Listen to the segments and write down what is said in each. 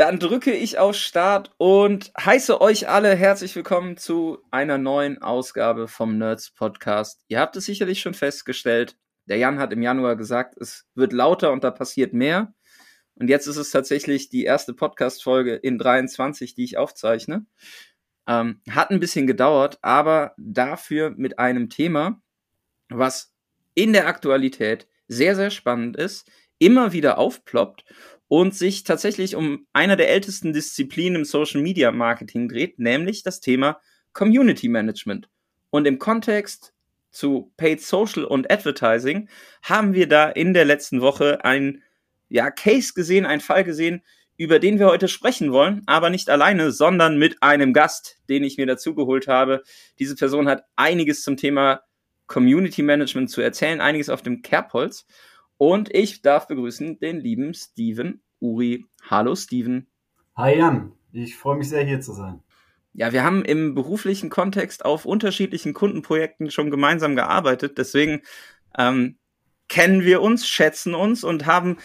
Dann drücke ich auf Start und heiße euch alle herzlich willkommen zu einer neuen Ausgabe vom Nerds Podcast. Ihr habt es sicherlich schon festgestellt. Der Jan hat im Januar gesagt, es wird lauter und da passiert mehr. Und jetzt ist es tatsächlich die erste Podcast-Folge in 23, die ich aufzeichne. Ähm, hat ein bisschen gedauert, aber dafür mit einem Thema, was in der Aktualität sehr, sehr spannend ist, immer wieder aufploppt und sich tatsächlich um einer der ältesten Disziplinen im Social Media Marketing dreht, nämlich das Thema Community Management. Und im Kontext zu Paid Social und Advertising haben wir da in der letzten Woche ein ja, Case gesehen, einen Fall gesehen, über den wir heute sprechen wollen, aber nicht alleine, sondern mit einem Gast, den ich mir dazu geholt habe. Diese Person hat einiges zum Thema Community Management zu erzählen, einiges auf dem Kerbholz. Und ich darf begrüßen den lieben Steven Uri. Hallo Steven. Hi Jan, ich freue mich sehr hier zu sein. Ja, wir haben im beruflichen Kontext auf unterschiedlichen Kundenprojekten schon gemeinsam gearbeitet. Deswegen ähm, kennen wir uns, schätzen uns und haben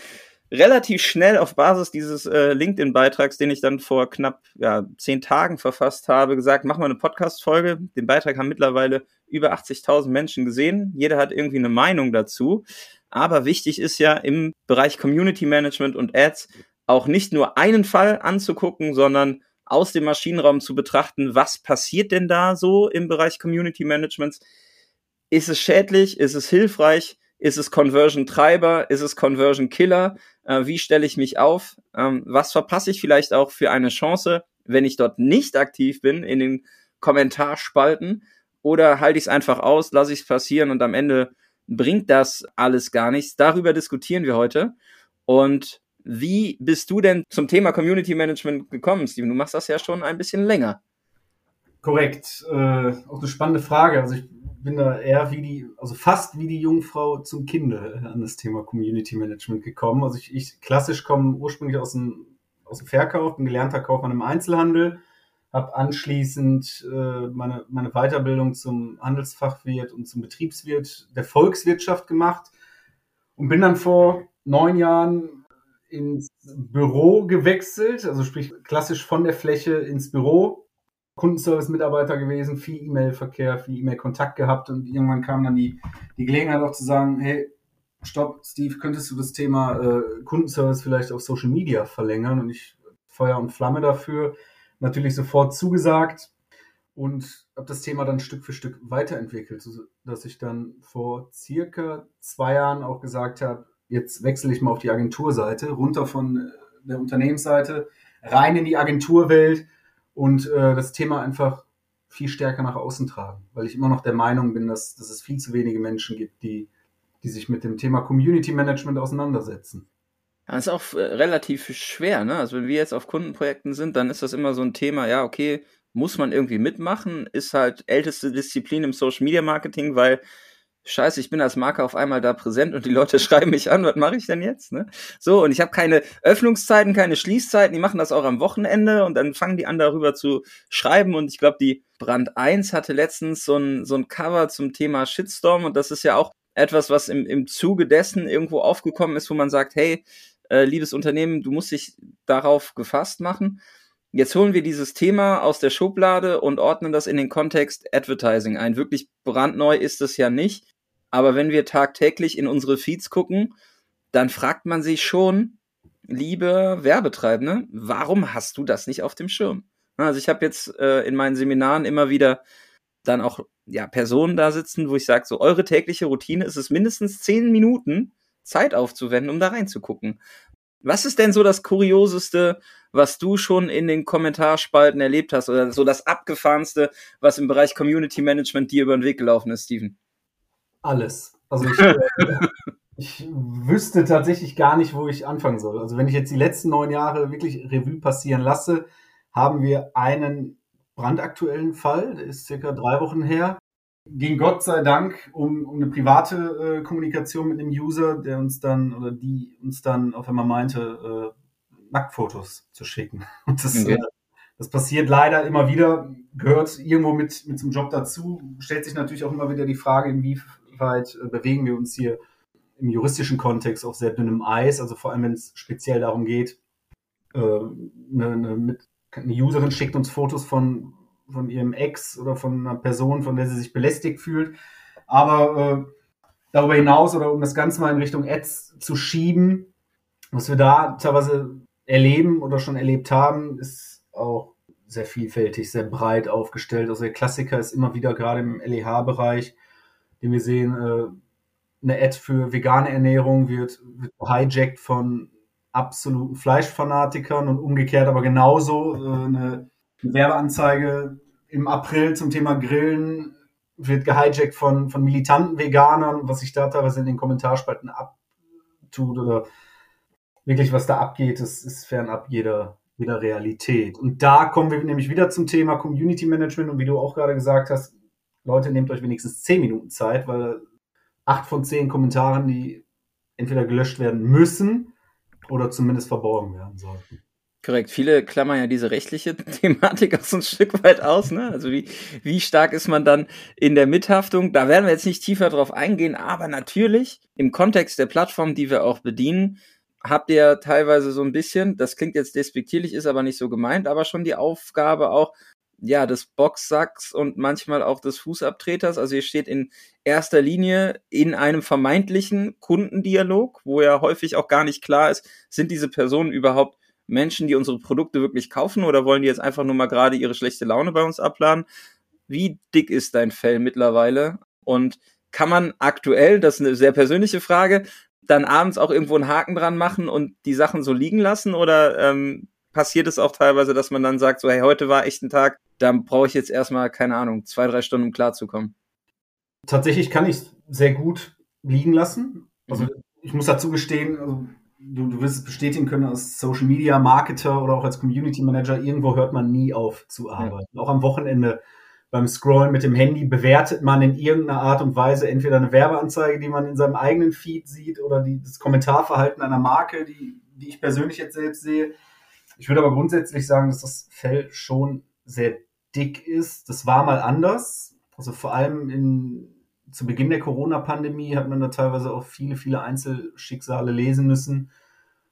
relativ schnell auf Basis dieses äh, LinkedIn-Beitrags, den ich dann vor knapp ja, zehn Tagen verfasst habe, gesagt, mach mal eine Podcast-Folge. Den Beitrag haben mittlerweile über 80.000 Menschen gesehen. Jeder hat irgendwie eine Meinung dazu. Aber wichtig ist ja im Bereich Community Management und Ads auch nicht nur einen Fall anzugucken, sondern aus dem Maschinenraum zu betrachten, was passiert denn da so im Bereich Community Management? Ist es schädlich? Ist es hilfreich? Ist es Conversion Treiber? Ist es Conversion Killer? Äh, wie stelle ich mich auf? Ähm, was verpasse ich vielleicht auch für eine Chance, wenn ich dort nicht aktiv bin in den Kommentarspalten? Oder halte ich es einfach aus, lasse ich es passieren und am Ende bringt das alles gar nichts. Darüber diskutieren wir heute. Und wie bist du denn zum Thema Community Management gekommen, Steven? Du machst das ja schon ein bisschen länger. Korrekt. Äh, auch eine spannende Frage. Also ich bin da eher wie die, also fast wie die Jungfrau zum Kinde an das Thema Community Management gekommen. Also ich, ich klassisch komme ursprünglich aus dem, aus dem Verkauf, bin gelernter Kaufmann im Einzelhandel habe anschließend äh, meine, meine Weiterbildung zum Handelsfachwirt und zum Betriebswirt der Volkswirtschaft gemacht und bin dann vor neun Jahren ins Büro gewechselt, also sprich klassisch von der Fläche ins Büro. Kundenservice-Mitarbeiter gewesen, viel E-Mail-Verkehr, viel E-Mail-Kontakt gehabt und irgendwann kam dann die, die Gelegenheit auch zu sagen, hey, stopp, Steve, könntest du das Thema äh, Kundenservice vielleicht auf Social Media verlängern? Und ich Feuer und Flamme dafür natürlich sofort zugesagt und habe das Thema dann Stück für Stück weiterentwickelt, dass ich dann vor circa zwei Jahren auch gesagt habe, jetzt wechsle ich mal auf die Agenturseite, runter von äh, der Unternehmensseite, rein in die Agenturwelt und äh, das Thema einfach viel stärker nach außen tragen, weil ich immer noch der Meinung bin, dass, dass es viel zu wenige Menschen gibt, die, die sich mit dem Thema Community Management auseinandersetzen. Das ist auch äh, relativ schwer, ne? Also wenn wir jetzt auf Kundenprojekten sind, dann ist das immer so ein Thema, ja, okay, muss man irgendwie mitmachen, ist halt älteste Disziplin im Social Media Marketing, weil Scheiße, ich bin als Marke auf einmal da präsent und die Leute schreiben mich an, was mache ich denn jetzt? Ne? So, und ich habe keine Öffnungszeiten, keine Schließzeiten, die machen das auch am Wochenende und dann fangen die an darüber zu schreiben und ich glaube, die Brand 1 hatte letztens so ein, so ein Cover zum Thema Shitstorm und das ist ja auch etwas, was im, im Zuge dessen irgendwo aufgekommen ist, wo man sagt, hey, äh, liebes Unternehmen, du musst dich darauf gefasst machen. Jetzt holen wir dieses Thema aus der Schublade und ordnen das in den Kontext Advertising ein. Wirklich brandneu ist es ja nicht. Aber wenn wir tagtäglich in unsere Feeds gucken, dann fragt man sich schon, liebe Werbetreibende, warum hast du das nicht auf dem Schirm? Also ich habe jetzt äh, in meinen Seminaren immer wieder dann auch ja, Personen da sitzen, wo ich sage, so eure tägliche Routine ist es mindestens zehn Minuten, Zeit aufzuwenden, um da reinzugucken. Was ist denn so das Kurioseste, was du schon in den Kommentarspalten erlebt hast oder so das Abgefahrenste, was im Bereich Community Management dir über den Weg gelaufen ist, Steven? Alles. Also ich, äh, ich wüsste tatsächlich gar nicht, wo ich anfangen soll. Also wenn ich jetzt die letzten neun Jahre wirklich Revue passieren lasse, haben wir einen brandaktuellen Fall, der ist circa drei Wochen her. Ging Gott sei Dank um, um eine private äh, Kommunikation mit dem User, der uns dann oder die uns dann auf einmal meinte, äh, Nacktfotos zu schicken. Und das, okay. äh, das passiert leider immer wieder, gehört irgendwo mit, mit zum Job dazu. Stellt sich natürlich auch immer wieder die Frage, inwieweit äh, bewegen wir uns hier im juristischen Kontext auf sehr dünnem Eis, also vor allem wenn es speziell darum geht, äh, eine, eine, mit, eine Userin schickt uns Fotos von von ihrem Ex oder von einer Person, von der sie sich belästigt fühlt. Aber äh, darüber hinaus oder um das Ganze mal in Richtung Ads zu schieben, was wir da teilweise erleben oder schon erlebt haben, ist auch sehr vielfältig, sehr breit aufgestellt. Also der Klassiker ist immer wieder gerade im LEH-Bereich, den wir sehen, äh, eine Ad für vegane Ernährung wird, wird hijacked von absoluten Fleischfanatikern und umgekehrt aber genauso äh, eine Werbeanzeige im April zum Thema Grillen wird gehijackt von, von militanten Veganern, was sich da teilweise in den Kommentarspalten abtut oder wirklich was da abgeht, das ist fernab jeder, jeder Realität. Und da kommen wir nämlich wieder zum Thema Community Management und wie du auch gerade gesagt hast, Leute, nehmt euch wenigstens zehn Minuten Zeit, weil acht von zehn Kommentaren, die entweder gelöscht werden müssen oder zumindest verborgen werden sollten. Korrekt. Viele klammern ja diese rechtliche Thematik auch so ein Stück weit aus. Ne? Also wie, wie stark ist man dann in der Mithaftung? Da werden wir jetzt nicht tiefer drauf eingehen, aber natürlich im Kontext der Plattform, die wir auch bedienen, habt ihr teilweise so ein bisschen, das klingt jetzt despektierlich, ist aber nicht so gemeint, aber schon die Aufgabe auch, ja, des Boxsacks und manchmal auch des Fußabtreters. Also ihr steht in erster Linie in einem vermeintlichen Kundendialog, wo ja häufig auch gar nicht klar ist, sind diese Personen überhaupt Menschen, die unsere Produkte wirklich kaufen oder wollen die jetzt einfach nur mal gerade ihre schlechte Laune bei uns abladen? Wie dick ist dein Fell mittlerweile? Und kann man aktuell, das ist eine sehr persönliche Frage, dann abends auch irgendwo einen Haken dran machen und die Sachen so liegen lassen? Oder ähm, passiert es auch teilweise, dass man dann sagt, so, hey, heute war echt ein Tag, da brauche ich jetzt erstmal, keine Ahnung, zwei, drei Stunden, um klarzukommen? Tatsächlich kann ich es sehr gut liegen lassen. Also mhm. ich muss dazu gestehen, also du, du wirst es bestätigen können als Social Media Marketer oder auch als Community Manager, irgendwo hört man nie auf zu arbeiten. Ja. Auch am Wochenende beim Scrollen mit dem Handy bewertet man in irgendeiner Art und Weise entweder eine Werbeanzeige, die man in seinem eigenen Feed sieht, oder die, das Kommentarverhalten einer Marke, die, die ich persönlich jetzt selbst sehe. Ich würde aber grundsätzlich sagen, dass das Fell schon sehr dick ist. Das war mal anders. Also vor allem in, zu Beginn der Corona-Pandemie hat man da teilweise auch viele, viele Einzelschicksale lesen müssen,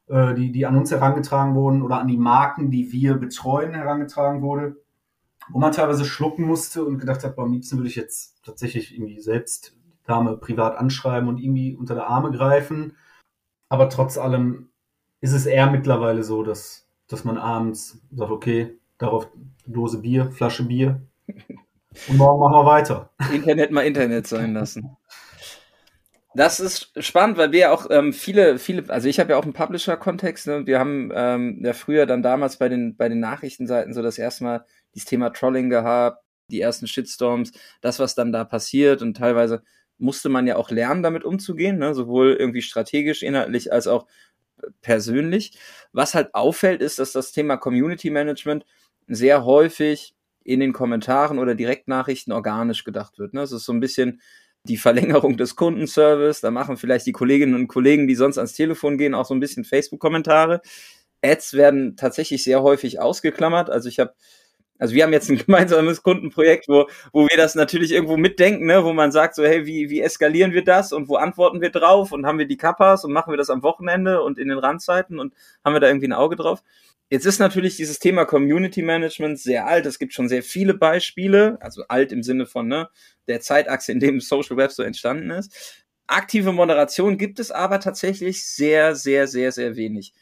äh, die, die an uns herangetragen wurden oder an die Marken, die wir betreuen, herangetragen wurde, wo man teilweise schlucken musste und gedacht hat, am liebsten würde ich jetzt tatsächlich irgendwie selbst Dame privat anschreiben und irgendwie unter der Arme greifen. Aber trotz allem ist es eher mittlerweile so, dass, dass man abends sagt, okay, darauf Dose Bier, Flasche Bier, und morgen machen wir weiter. Internet mal Internet sein lassen. Das ist spannend, weil wir ja auch ähm, viele, viele, also ich habe ja auch einen Publisher-Kontext. Ne? Wir haben ähm, ja früher dann damals bei den bei den Nachrichtenseiten so das erste Mal dieses Thema Trolling gehabt, die ersten Shitstorms, das was dann da passiert und teilweise musste man ja auch lernen, damit umzugehen, ne? sowohl irgendwie strategisch, inhaltlich als auch persönlich. Was halt auffällt, ist, dass das Thema Community Management sehr häufig in den Kommentaren oder Direktnachrichten organisch gedacht wird. Ne? Es ist so ein bisschen die Verlängerung des Kundenservice. Da machen vielleicht die Kolleginnen und Kollegen, die sonst ans Telefon gehen, auch so ein bisschen Facebook-Kommentare. Ads werden tatsächlich sehr häufig ausgeklammert. Also ich habe also wir haben jetzt ein gemeinsames Kundenprojekt, wo, wo wir das natürlich irgendwo mitdenken, ne, wo man sagt so, hey, wie, wie eskalieren wir das und wo antworten wir drauf und haben wir die Kappas und machen wir das am Wochenende und in den Randzeiten und haben wir da irgendwie ein Auge drauf. Jetzt ist natürlich dieses Thema Community Management sehr alt. Es gibt schon sehr viele Beispiele, also alt im Sinne von ne, der Zeitachse, in dem Social Web so entstanden ist. Aktive Moderation gibt es aber tatsächlich sehr, sehr, sehr, sehr wenig.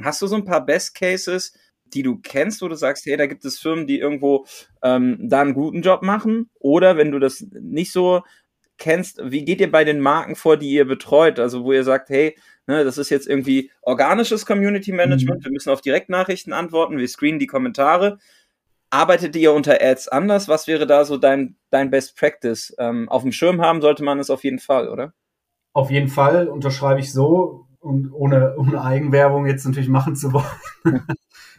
Hast du so ein paar Best Cases, die du kennst, wo du sagst, hey, da gibt es Firmen, die irgendwo ähm, da einen guten Job machen? Oder wenn du das nicht so kennst, wie geht ihr bei den Marken vor, die ihr betreut? Also wo ihr sagt, hey, Ne, das ist jetzt irgendwie organisches Community Management. Mhm. Wir müssen auf Direktnachrichten antworten. Wir screenen die Kommentare. Arbeitet ihr unter Ads anders? Was wäre da so dein, dein Best Practice? Ähm, auf dem Schirm haben sollte man es auf jeden Fall, oder? Auf jeden Fall unterschreibe ich so und ohne, ohne Eigenwerbung jetzt natürlich machen zu wollen.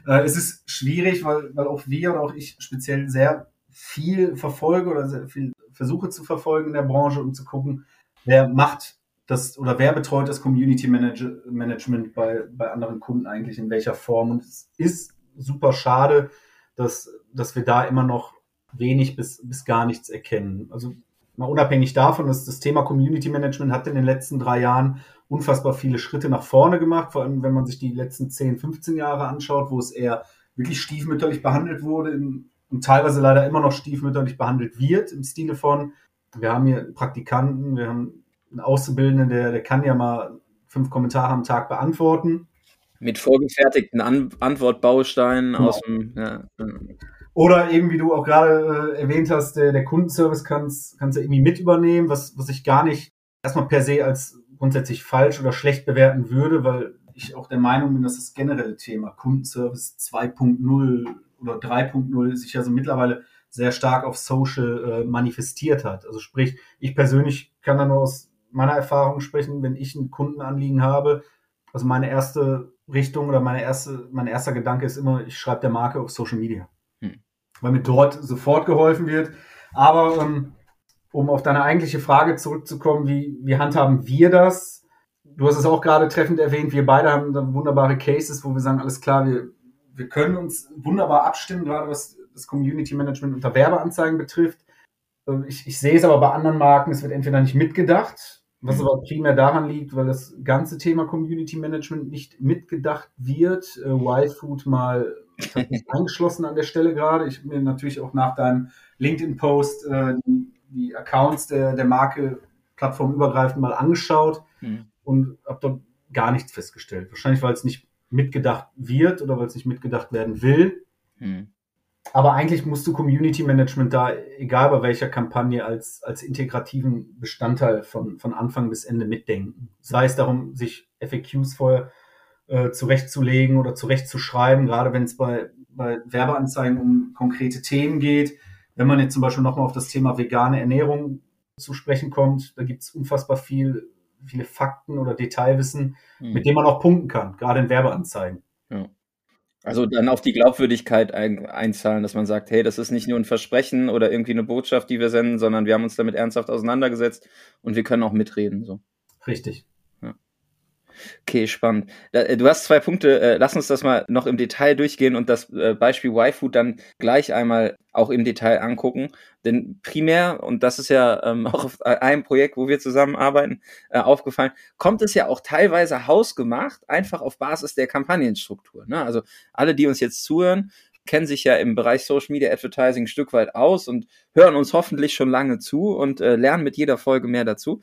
Äh, es ist schwierig, weil, weil auch wir oder auch ich speziell sehr viel verfolge oder sehr viel versuche zu verfolgen in der Branche, um zu gucken, wer macht das oder wer betreut das Community Management bei, bei anderen Kunden eigentlich in welcher Form. Und es ist super schade, dass, dass wir da immer noch wenig bis, bis gar nichts erkennen. Also mal unabhängig davon, dass das Thema Community Management hat in den letzten drei Jahren unfassbar viele Schritte nach vorne gemacht, vor allem wenn man sich die letzten 10, 15 Jahre anschaut, wo es eher wirklich stiefmütterlich behandelt wurde und teilweise leider immer noch stiefmütterlich behandelt wird im Stile von, wir haben hier Praktikanten, wir haben einen Auszubildenden, der, der kann ja mal fünf Kommentare am Tag beantworten. Mit vorgefertigten An Antwortbausteinen genau. aus dem. Ja. Oder eben, wie du auch gerade äh, erwähnt hast, der, der Kundenservice kann es ja irgendwie mit übernehmen, was, was ich gar nicht erstmal per se als grundsätzlich falsch oder schlecht bewerten würde, weil ich auch der Meinung bin, dass das generelle Thema Kundenservice 2.0 oder 3.0 sich ja so mittlerweile sehr stark auf Social äh, manifestiert hat. Also sprich, ich persönlich kann da nur aus meiner Erfahrung sprechen, wenn ich ein Kundenanliegen habe. Also meine erste Richtung oder meine erste, mein erster Gedanke ist immer, ich schreibe der Marke auf Social Media. Hm. Weil mir dort sofort geholfen wird. Aber ähm, um auf deine eigentliche Frage zurückzukommen, wie, wie handhaben wir das? Du hast es auch gerade treffend erwähnt, wir beide haben da wunderbare Cases, wo wir sagen, alles klar, wir, wir können uns wunderbar abstimmen, gerade was das Community Management unter Werbeanzeigen betrifft. Ich, ich sehe es aber bei anderen Marken, es wird entweder nicht mitgedacht was mhm. aber primär daran liegt, weil das ganze Thema Community Management nicht mitgedacht wird. Äh, Y-Food mal angeschlossen an der Stelle gerade. Ich habe mir natürlich auch nach deinem LinkedIn-Post äh, die, die, Accounts der, der Marke plattformübergreifend mal angeschaut mhm. und habe dort gar nichts festgestellt. Wahrscheinlich, weil es nicht mitgedacht wird oder weil es nicht mitgedacht werden will. Mhm. Aber eigentlich musst du Community Management da, egal bei welcher Kampagne, als, als integrativen Bestandteil von, von Anfang bis Ende mitdenken. Sei es darum, sich FAQs vorher äh, zurechtzulegen oder zurechtzuschreiben, gerade wenn es bei, bei Werbeanzeigen um konkrete Themen geht. Wenn man jetzt zum Beispiel nochmal auf das Thema vegane Ernährung zu sprechen kommt, da gibt es unfassbar viel, viele Fakten oder Detailwissen, mhm. mit dem man auch punkten kann, gerade in Werbeanzeigen. Ja. Also dann auf die Glaubwürdigkeit ein, einzahlen, dass man sagt, hey, das ist nicht nur ein Versprechen oder irgendwie eine Botschaft, die wir senden, sondern wir haben uns damit ernsthaft auseinandergesetzt und wir können auch mitreden. So. Richtig. Okay, spannend. Äh, du hast zwei Punkte. Äh, lass uns das mal noch im Detail durchgehen und das äh, Beispiel Y-Food dann gleich einmal auch im Detail angucken. Denn primär, und das ist ja ähm, auch auf einem Projekt, wo wir zusammenarbeiten, aufgefallen, kommt es ja auch teilweise hausgemacht, einfach auf Basis der Kampagnenstruktur. Ne? Also alle, die uns jetzt zuhören, kennen sich ja im Bereich Social Media Advertising ein Stück weit aus und hören uns hoffentlich schon lange zu und lernen mit jeder Folge mehr dazu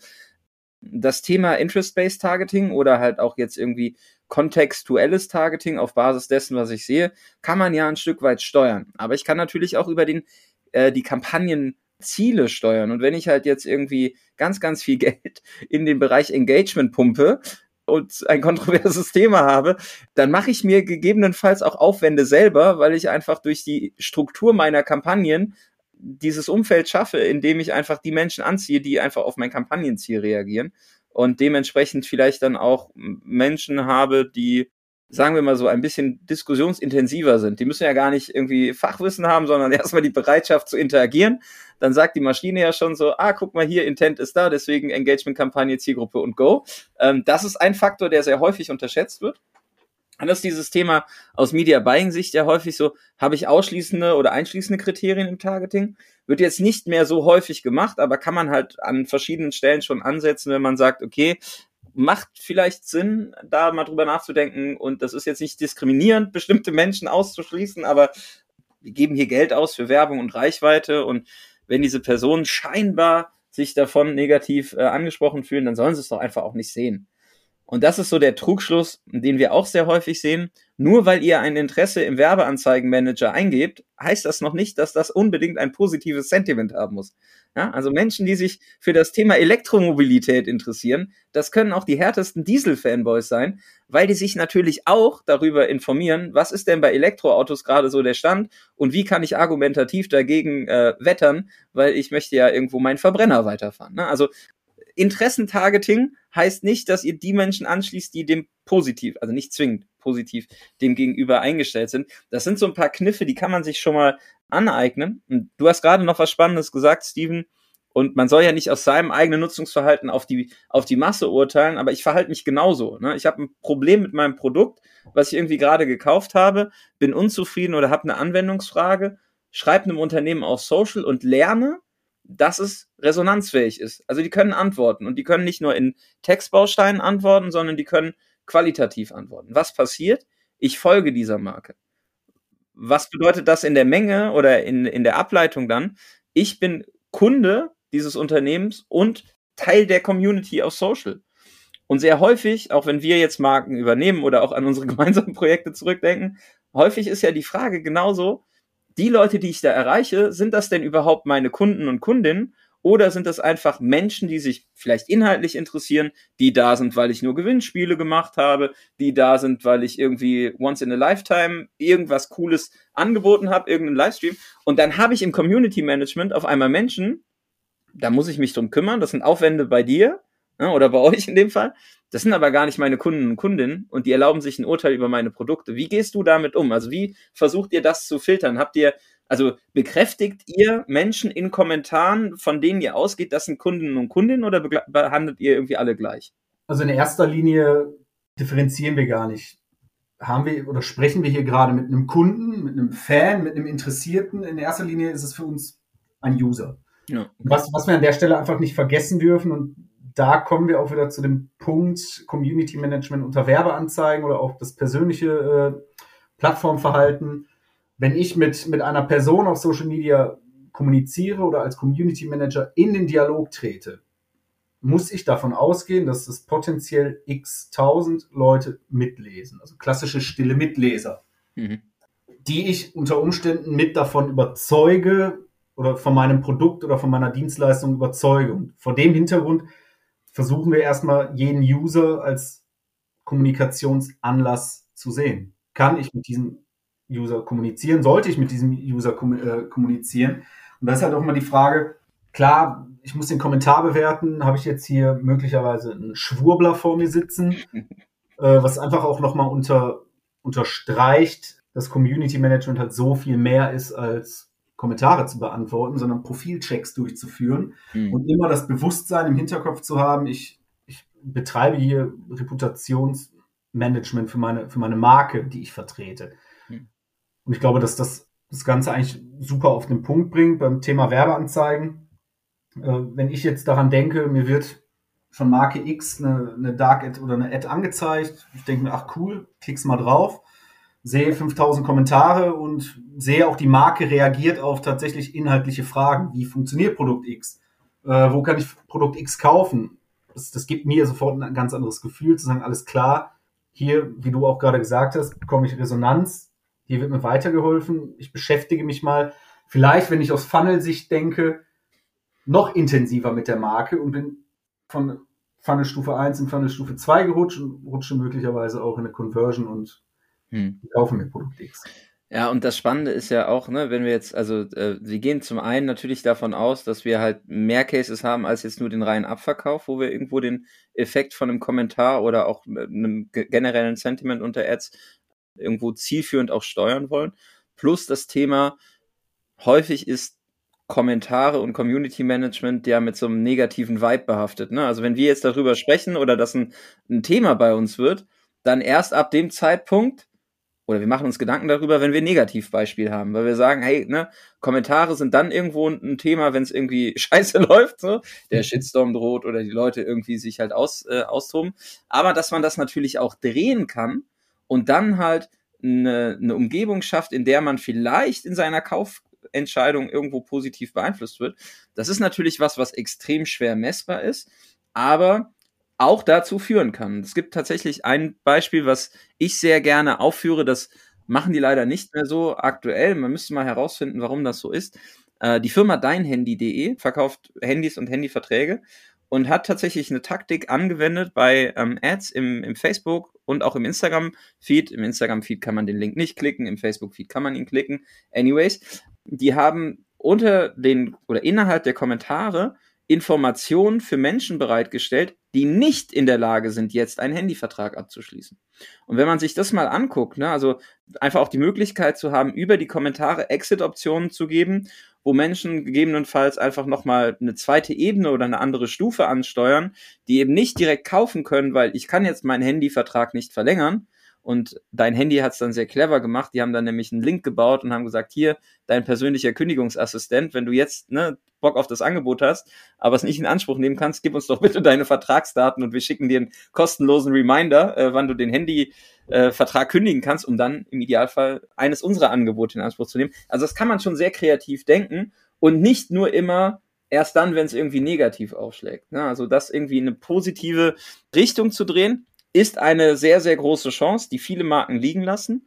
das Thema Interest-Based Targeting oder halt auch jetzt irgendwie kontextuelles Targeting auf Basis dessen, was ich sehe, kann man ja ein Stück weit steuern. Aber ich kann natürlich auch über den, äh, die Kampagnenziele steuern. Und wenn ich halt jetzt irgendwie ganz, ganz viel Geld in den Bereich Engagement pumpe, und ein kontroverses Thema habe, dann mache ich mir gegebenenfalls auch Aufwände selber, weil ich einfach durch die Struktur meiner Kampagnen dieses Umfeld schaffe, indem ich einfach die Menschen anziehe, die einfach auf mein Kampagnenziel reagieren und dementsprechend vielleicht dann auch Menschen habe, die sagen wir mal so, ein bisschen diskussionsintensiver sind. Die müssen ja gar nicht irgendwie Fachwissen haben, sondern erstmal die Bereitschaft zu interagieren. Dann sagt die Maschine ja schon so, ah, guck mal hier, Intent ist da, deswegen Engagement-Kampagne, Zielgruppe und Go. Ähm, das ist ein Faktor, der sehr häufig unterschätzt wird. Und das ist dieses Thema aus Media Buying Sicht ja häufig so, habe ich ausschließende oder einschließende Kriterien im Targeting? Wird jetzt nicht mehr so häufig gemacht, aber kann man halt an verschiedenen Stellen schon ansetzen, wenn man sagt, okay, macht vielleicht Sinn, da mal drüber nachzudenken und das ist jetzt nicht diskriminierend, bestimmte Menschen auszuschließen, aber wir geben hier Geld aus für Werbung und Reichweite und wenn diese Personen scheinbar sich davon negativ äh, angesprochen fühlen, dann sollen sie es doch einfach auch nicht sehen. Und das ist so der Trugschluss, den wir auch sehr häufig sehen. Nur weil ihr ein Interesse im Werbeanzeigenmanager eingebt, heißt das noch nicht, dass das unbedingt ein positives Sentiment haben muss. Ja, also Menschen, die sich für das Thema Elektromobilität interessieren, das können auch die härtesten Diesel-Fanboys sein, weil die sich natürlich auch darüber informieren, was ist denn bei Elektroautos gerade so der Stand und wie kann ich argumentativ dagegen äh, wettern, weil ich möchte ja irgendwo meinen Verbrenner weiterfahren. Ne? Also Interessentargeting heißt nicht, dass ihr die Menschen anschließt, die dem positiv, also nicht zwingend positiv dem gegenüber eingestellt sind. Das sind so ein paar Kniffe, die kann man sich schon mal aneignen. Und du hast gerade noch was Spannendes gesagt, Steven. Und man soll ja nicht aus seinem eigenen Nutzungsverhalten auf die, auf die Masse urteilen, aber ich verhalte mich genauso. Ne? Ich habe ein Problem mit meinem Produkt, was ich irgendwie gerade gekauft habe, bin unzufrieden oder habe eine Anwendungsfrage, schreibe einem Unternehmen auf Social und lerne, dass es resonanzfähig ist. Also die können antworten und die können nicht nur in Textbausteinen antworten, sondern die können qualitativ antworten. Was passiert? Ich folge dieser Marke. Was bedeutet das in der Menge oder in, in der Ableitung dann? Ich bin Kunde dieses Unternehmens und Teil der Community auf Social. Und sehr häufig, auch wenn wir jetzt Marken übernehmen oder auch an unsere gemeinsamen Projekte zurückdenken, häufig ist ja die Frage genauso, die Leute, die ich da erreiche, sind das denn überhaupt meine Kunden und Kundinnen? Oder sind das einfach Menschen, die sich vielleicht inhaltlich interessieren, die da sind, weil ich nur Gewinnspiele gemacht habe, die da sind, weil ich irgendwie once in a lifetime irgendwas Cooles angeboten habe, irgendeinen Livestream. Und dann habe ich im Community Management auf einmal Menschen, da muss ich mich drum kümmern, das sind Aufwände bei dir ne, oder bei euch in dem Fall. Das sind aber gar nicht meine Kunden und Kundinnen und die erlauben sich ein Urteil über meine Produkte. Wie gehst du damit um? Also wie versucht ihr das zu filtern? Habt ihr, also bekräftigt ihr Menschen in Kommentaren, von denen ihr ausgeht, das sind Kunden und Kundinnen oder behandelt ihr irgendwie alle gleich? Also in erster Linie differenzieren wir gar nicht. Haben wir oder sprechen wir hier gerade mit einem Kunden, mit einem Fan, mit einem Interessierten? In erster Linie ist es für uns ein User. Ja. Was, was wir an der Stelle einfach nicht vergessen dürfen, und da kommen wir auch wieder zu dem Punkt Community Management unter Werbeanzeigen oder auch das persönliche äh, Plattformverhalten. Wenn ich mit, mit einer Person auf Social Media kommuniziere oder als Community Manager in den Dialog trete, muss ich davon ausgehen, dass es potenziell x tausend Leute mitlesen, also klassische stille Mitleser, mhm. die ich unter Umständen mit davon überzeuge, oder von meinem Produkt oder von meiner Dienstleistung überzeuge. Und vor dem Hintergrund versuchen wir erstmal jeden User als Kommunikationsanlass zu sehen. Kann ich mit diesem User kommunizieren? Sollte ich mit diesem User äh, kommunizieren? Und da ist halt auch immer die Frage, klar, ich muss den Kommentar bewerten, habe ich jetzt hier möglicherweise einen Schwurbler vor mir sitzen, äh, was einfach auch nochmal unter, unterstreicht, dass Community Management halt so viel mehr ist als Kommentare zu beantworten, sondern Profilchecks durchzuführen mhm. und immer das Bewusstsein im Hinterkopf zu haben, ich, ich betreibe hier Reputationsmanagement für meine, für meine Marke, die ich vertrete. Mhm. Und ich glaube, dass das das Ganze eigentlich super auf den Punkt bringt beim Thema Werbeanzeigen. Äh, wenn ich jetzt daran denke, mir wird von Marke X eine, eine Dark Ad oder eine Ad angezeigt, ich denke mir, ach cool, klick's mal drauf sehe 5000 Kommentare und sehe auch die Marke reagiert auf tatsächlich inhaltliche Fragen. Wie funktioniert Produkt X? Äh, wo kann ich Produkt X kaufen? Das, das gibt mir sofort ein ganz anderes Gefühl, zu sagen, alles klar, hier, wie du auch gerade gesagt hast, bekomme ich Resonanz, hier wird mir weitergeholfen, ich beschäftige mich mal, vielleicht, wenn ich aus Funnel-Sicht denke, noch intensiver mit der Marke und bin von Funnelstufe 1 in Funnelstufe 2 gerutscht und rutsche möglicherweise auch in eine Conversion und hm. Die kaufen mir Produkt X. Ja, und das Spannende ist ja auch, ne, wenn wir jetzt, also äh, wir gehen zum einen natürlich davon aus, dass wir halt mehr Cases haben als jetzt nur den reinen Abverkauf, wo wir irgendwo den Effekt von einem Kommentar oder auch einem generellen Sentiment unter Ads irgendwo zielführend auch steuern wollen. Plus das Thema, häufig ist Kommentare und Community Management ja mit so einem negativen Vibe behaftet. Ne? Also wenn wir jetzt darüber sprechen oder das ein, ein Thema bei uns wird, dann erst ab dem Zeitpunkt, oder wir machen uns Gedanken darüber, wenn wir ein Negativbeispiel haben, weil wir sagen, hey, ne, Kommentare sind dann irgendwo ein Thema, wenn es irgendwie scheiße läuft, so, der Shitstorm droht oder die Leute irgendwie sich halt aus, äh, austoben. Aber dass man das natürlich auch drehen kann und dann halt eine, eine Umgebung schafft, in der man vielleicht in seiner Kaufentscheidung irgendwo positiv beeinflusst wird. Das ist natürlich was, was extrem schwer messbar ist, aber auch dazu führen kann. Es gibt tatsächlich ein Beispiel, was ich sehr gerne aufführe, das machen die leider nicht mehr so aktuell. Man müsste mal herausfinden, warum das so ist. Äh, die Firma deinhandy.de verkauft Handys und Handyverträge und hat tatsächlich eine Taktik angewendet bei ähm, Ads im, im Facebook und auch im Instagram-Feed. Im Instagram-Feed kann man den Link nicht klicken, im Facebook-Feed kann man ihn klicken. Anyways, die haben unter den oder innerhalb der Kommentare Informationen für Menschen bereitgestellt, die nicht in der Lage sind, jetzt einen Handyvertrag abzuschließen. Und wenn man sich das mal anguckt, ne, also einfach auch die Möglichkeit zu haben, über die Kommentare Exit-Optionen zu geben, wo Menschen gegebenenfalls einfach nochmal eine zweite Ebene oder eine andere Stufe ansteuern, die eben nicht direkt kaufen können, weil ich kann jetzt meinen Handyvertrag nicht verlängern, und dein Handy hat es dann sehr clever gemacht. Die haben dann nämlich einen Link gebaut und haben gesagt, hier, dein persönlicher Kündigungsassistent, wenn du jetzt ne, Bock auf das Angebot hast, aber es nicht in Anspruch nehmen kannst, gib uns doch bitte deine Vertragsdaten und wir schicken dir einen kostenlosen Reminder, äh, wann du den Handyvertrag äh, kündigen kannst, um dann im Idealfall eines unserer Angebote in Anspruch zu nehmen. Also das kann man schon sehr kreativ denken und nicht nur immer erst dann, wenn es irgendwie negativ aufschlägt. Ne? Also das irgendwie in eine positive Richtung zu drehen ist eine sehr, sehr große Chance, die viele Marken liegen lassen.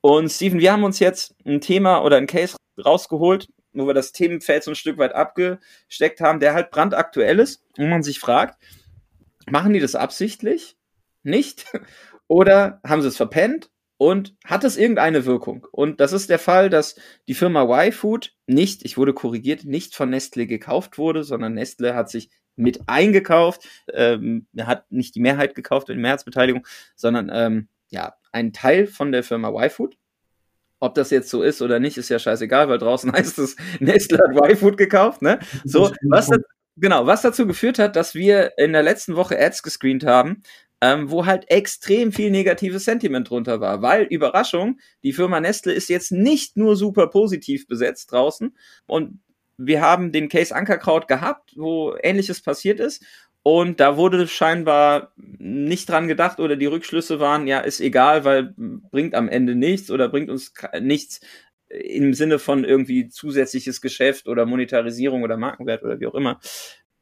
Und Steven, wir haben uns jetzt ein Thema oder ein Case rausgeholt, wo wir das Themenfeld so ein Stück weit abgesteckt haben, der halt brandaktuell ist und man sich fragt, machen die das absichtlich? Nicht? Oder haben sie es verpennt? Und hat es irgendeine Wirkung? Und das ist der Fall, dass die Firma Y-Food nicht, ich wurde korrigiert, nicht von Nestle gekauft wurde, sondern Nestle hat sich mit eingekauft. Ähm, hat nicht die Mehrheit gekauft, die Mehrheitsbeteiligung, sondern ähm, ja, ein Teil von der Firma Y-Food. Ob das jetzt so ist oder nicht, ist ja scheißegal, weil draußen heißt es, Nestle hat Y-Food gekauft, ne? So, was, das, genau, was dazu geführt hat, dass wir in der letzten Woche Ads gescreent haben, ähm, wo halt extrem viel negatives Sentiment drunter war, weil Überraschung, die Firma Nestle ist jetzt nicht nur super positiv besetzt draußen und wir haben den Case Ankerkraut gehabt, wo ähnliches passiert ist. Und da wurde scheinbar nicht dran gedacht oder die Rückschlüsse waren, ja, ist egal, weil bringt am Ende nichts oder bringt uns nichts im Sinne von irgendwie zusätzliches Geschäft oder Monetarisierung oder Markenwert oder wie auch immer.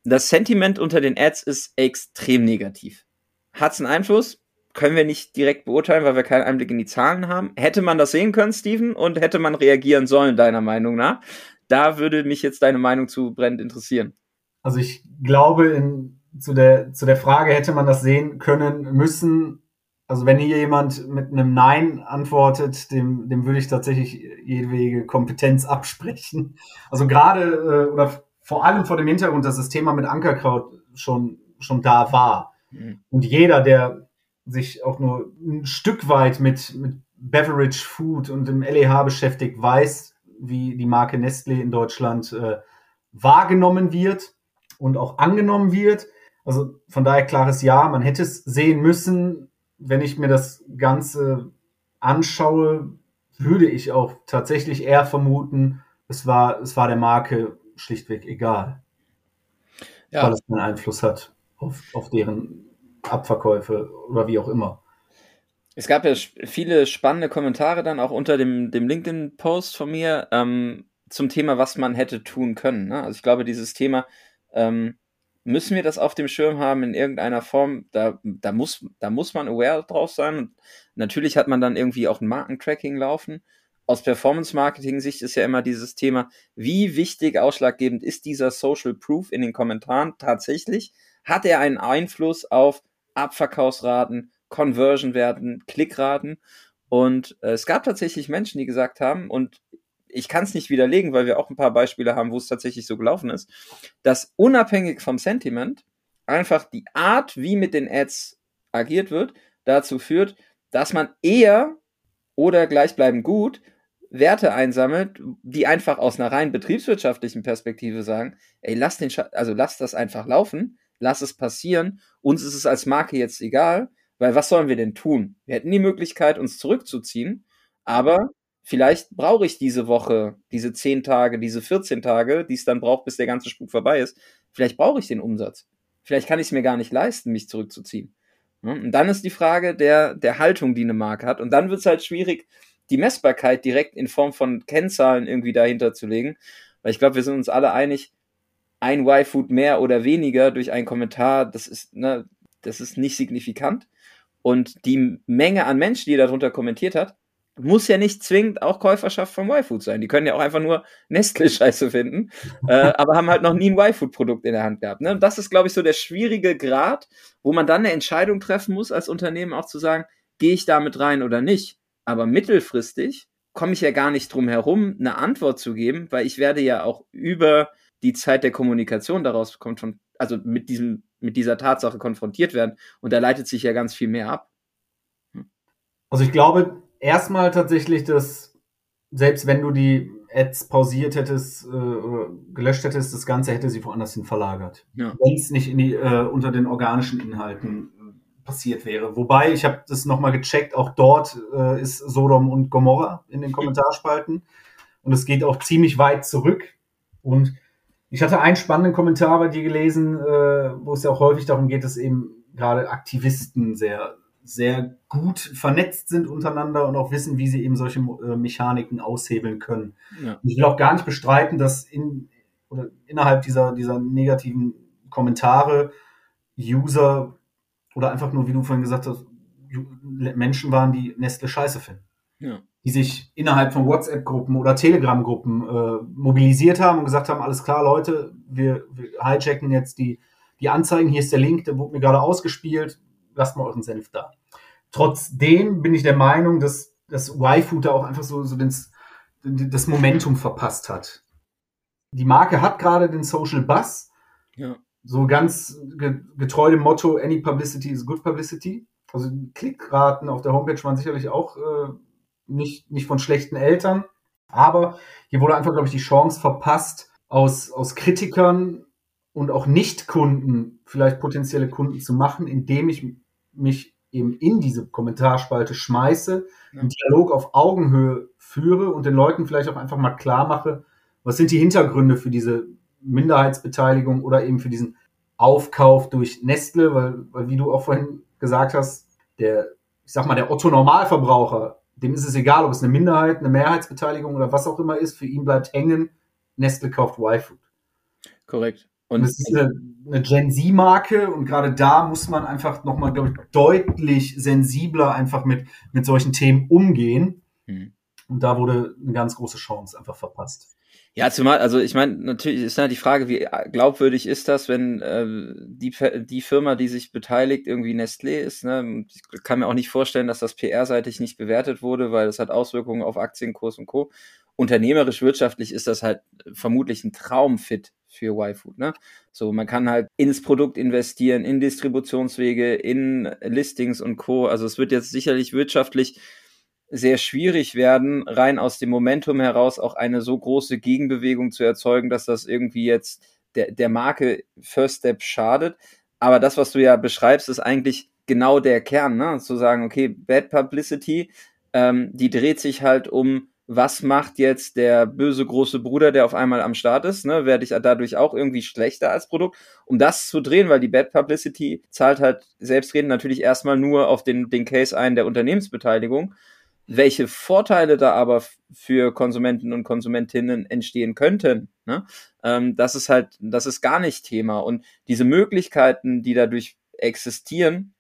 Das Sentiment unter den Ads ist extrem negativ. Hat es einen Einfluss? Können wir nicht direkt beurteilen, weil wir keinen Einblick in die Zahlen haben. Hätte man das sehen können, Steven, und hätte man reagieren sollen, deiner Meinung nach? Da würde mich jetzt deine Meinung zu brennend interessieren. Also ich glaube, in, zu, der, zu der Frage hätte man das sehen können müssen. Also wenn hier jemand mit einem Nein antwortet, dem, dem würde ich tatsächlich jedwege Kompetenz absprechen. Also gerade äh, oder vor allem vor dem Hintergrund, dass das Thema mit Ankerkraut schon, schon da war. Mhm. Und jeder, der sich auch nur ein Stück weit mit, mit Beverage Food und dem LEH beschäftigt, weiß, wie die Marke Nestlé in Deutschland äh, wahrgenommen wird und auch angenommen wird. Also von daher klares Ja, man hätte es sehen müssen. Wenn ich mir das Ganze anschaue, würde ich auch tatsächlich eher vermuten, es war, es war der Marke schlichtweg egal. Ja. Weil es einen Einfluss hat auf, auf deren Abverkäufe oder wie auch immer. Es gab ja viele spannende Kommentare dann auch unter dem, dem LinkedIn-Post von mir ähm, zum Thema, was man hätte tun können. Ne? Also ich glaube, dieses Thema, ähm, müssen wir das auf dem Schirm haben in irgendeiner Form? Da, da, muss, da muss man aware drauf sein. Und natürlich hat man dann irgendwie auch ein Markentracking laufen. Aus Performance-Marketing-Sicht ist ja immer dieses Thema, wie wichtig, ausschlaggebend ist dieser Social Proof in den Kommentaren tatsächlich? Hat er einen Einfluss auf Abverkaufsraten, Conversion-Werten, Klickraten. Und äh, es gab tatsächlich Menschen, die gesagt haben, und ich kann es nicht widerlegen, weil wir auch ein paar Beispiele haben, wo es tatsächlich so gelaufen ist, dass unabhängig vom Sentiment einfach die Art, wie mit den Ads agiert wird, dazu führt, dass man eher oder gleichbleibend gut Werte einsammelt, die einfach aus einer rein betriebswirtschaftlichen Perspektive sagen, ey, lass den, Sch also lass das einfach laufen, lass es passieren, uns ist es als Marke jetzt egal, weil was sollen wir denn tun? Wir hätten die Möglichkeit, uns zurückzuziehen, aber vielleicht brauche ich diese Woche, diese 10 Tage, diese 14 Tage, die es dann braucht, bis der ganze Spuk vorbei ist. Vielleicht brauche ich den Umsatz. Vielleicht kann ich es mir gar nicht leisten, mich zurückzuziehen. Und dann ist die Frage der, der Haltung, die eine Marke hat. Und dann wird es halt schwierig, die Messbarkeit direkt in Form von Kennzahlen irgendwie dahinter zu legen. Weil ich glaube, wir sind uns alle einig, ein Y-Food mehr oder weniger durch einen Kommentar, das ist, ne, das ist nicht signifikant. Und die Menge an Menschen, die darunter kommentiert hat, muss ja nicht zwingend auch Käuferschaft von Y-Food sein. Die können ja auch einfach nur Nestle-Scheiße finden, äh, aber haben halt noch nie ein Y-Food-Produkt in der Hand gehabt. Ne? Und das ist, glaube ich, so der schwierige Grad, wo man dann eine Entscheidung treffen muss, als Unternehmen auch zu sagen, gehe ich damit rein oder nicht. Aber mittelfristig komme ich ja gar nicht drum herum, eine Antwort zu geben, weil ich werde ja auch über die Zeit der Kommunikation daraus kommt von, also mit diesem, mit dieser Tatsache konfrontiert werden. Und da leitet sich ja ganz viel mehr ab. Hm. Also ich glaube erstmal tatsächlich, dass selbst wenn du die Ads pausiert hättest äh, gelöscht hättest, das Ganze hätte sie woanders hin verlagert. Ja. Wenn es nicht in die, äh, unter den organischen Inhalten äh, passiert wäre. Wobei, ich habe das nochmal gecheckt, auch dort äh, ist Sodom und Gomorra in den Kommentarspalten. Und es geht auch ziemlich weit zurück. Und ich hatte einen spannenden Kommentar bei dir gelesen, äh, wo es ja auch häufig darum geht, dass eben gerade Aktivisten sehr sehr gut vernetzt sind untereinander und auch wissen, wie sie eben solche äh, Mechaniken aushebeln können. Ja. Ich will auch gar nicht bestreiten, dass in, oder innerhalb dieser, dieser negativen Kommentare User oder einfach nur, wie du vorhin gesagt hast, Menschen waren, die Nestle scheiße finden. Ja. Die sich innerhalb von WhatsApp-Gruppen oder Telegram-Gruppen äh, mobilisiert haben und gesagt haben, alles klar, Leute, wir, wir hijacken jetzt die, die Anzeigen, hier ist der Link, der wurde mir gerade ausgespielt, lasst mal euren Senf da. Trotzdem bin ich der Meinung, dass das Y-Food da auch einfach so, so das, das Momentum verpasst hat. Die Marke hat gerade den Social Buzz. Ja. So ganz getreu dem Motto, any publicity is good publicity. Also Klickraten auf der Homepage waren sicherlich auch äh, nicht, nicht von schlechten Eltern. Aber hier wurde einfach, glaube ich, die Chance verpasst, aus, aus Kritikern und auch Nicht-Kunden vielleicht potenzielle Kunden zu machen, indem ich mich eben in diese Kommentarspalte schmeiße, ja. einen Dialog auf Augenhöhe führe und den Leuten vielleicht auch einfach mal klar mache, was sind die Hintergründe für diese Minderheitsbeteiligung oder eben für diesen Aufkauf durch Nestle, weil, weil wie du auch vorhin gesagt hast, der, ich sag mal, der Otto Normalverbraucher, dem ist es egal, ob es eine Minderheit, eine Mehrheitsbeteiligung oder was auch immer ist, für ihn bleibt hängen, Nestle kauft Y-Food. Korrekt. Und das ist eine, eine Gen Z-Marke und gerade da muss man einfach nochmal, glaube ich, deutlich sensibler einfach mit, mit solchen Themen umgehen. Hm. Und da wurde eine ganz große Chance einfach verpasst. Ja, zumal, also ich meine, natürlich ist ja die Frage, wie glaubwürdig ist das, wenn äh, die, die Firma, die sich beteiligt, irgendwie Nestlé ist. Ne? Ich kann mir auch nicht vorstellen, dass das PR-seitig nicht bewertet wurde, weil das hat Auswirkungen auf Aktienkurs und Co. Unternehmerisch, wirtschaftlich ist das halt vermutlich ein Traumfit für Y-Food. Ne? So, man kann halt ins Produkt investieren, in Distributionswege, in Listings und Co. Also es wird jetzt sicherlich wirtschaftlich sehr schwierig werden, rein aus dem Momentum heraus auch eine so große Gegenbewegung zu erzeugen, dass das irgendwie jetzt der, der Marke First Step schadet. Aber das, was du ja beschreibst, ist eigentlich genau der Kern, ne? zu sagen, okay, Bad Publicity, ähm, die dreht sich halt um was macht jetzt der böse große Bruder, der auf einmal am Start ist, ne? Werde ich dadurch auch irgendwie schlechter als Produkt? Um das zu drehen, weil die Bad Publicity zahlt halt selbstredend natürlich erstmal nur auf den, den Case ein der Unternehmensbeteiligung. Welche Vorteile da aber für Konsumenten und Konsumentinnen entstehen könnten, ne? ähm, das ist halt, das ist gar nicht Thema. Und diese Möglichkeiten, die dadurch existieren,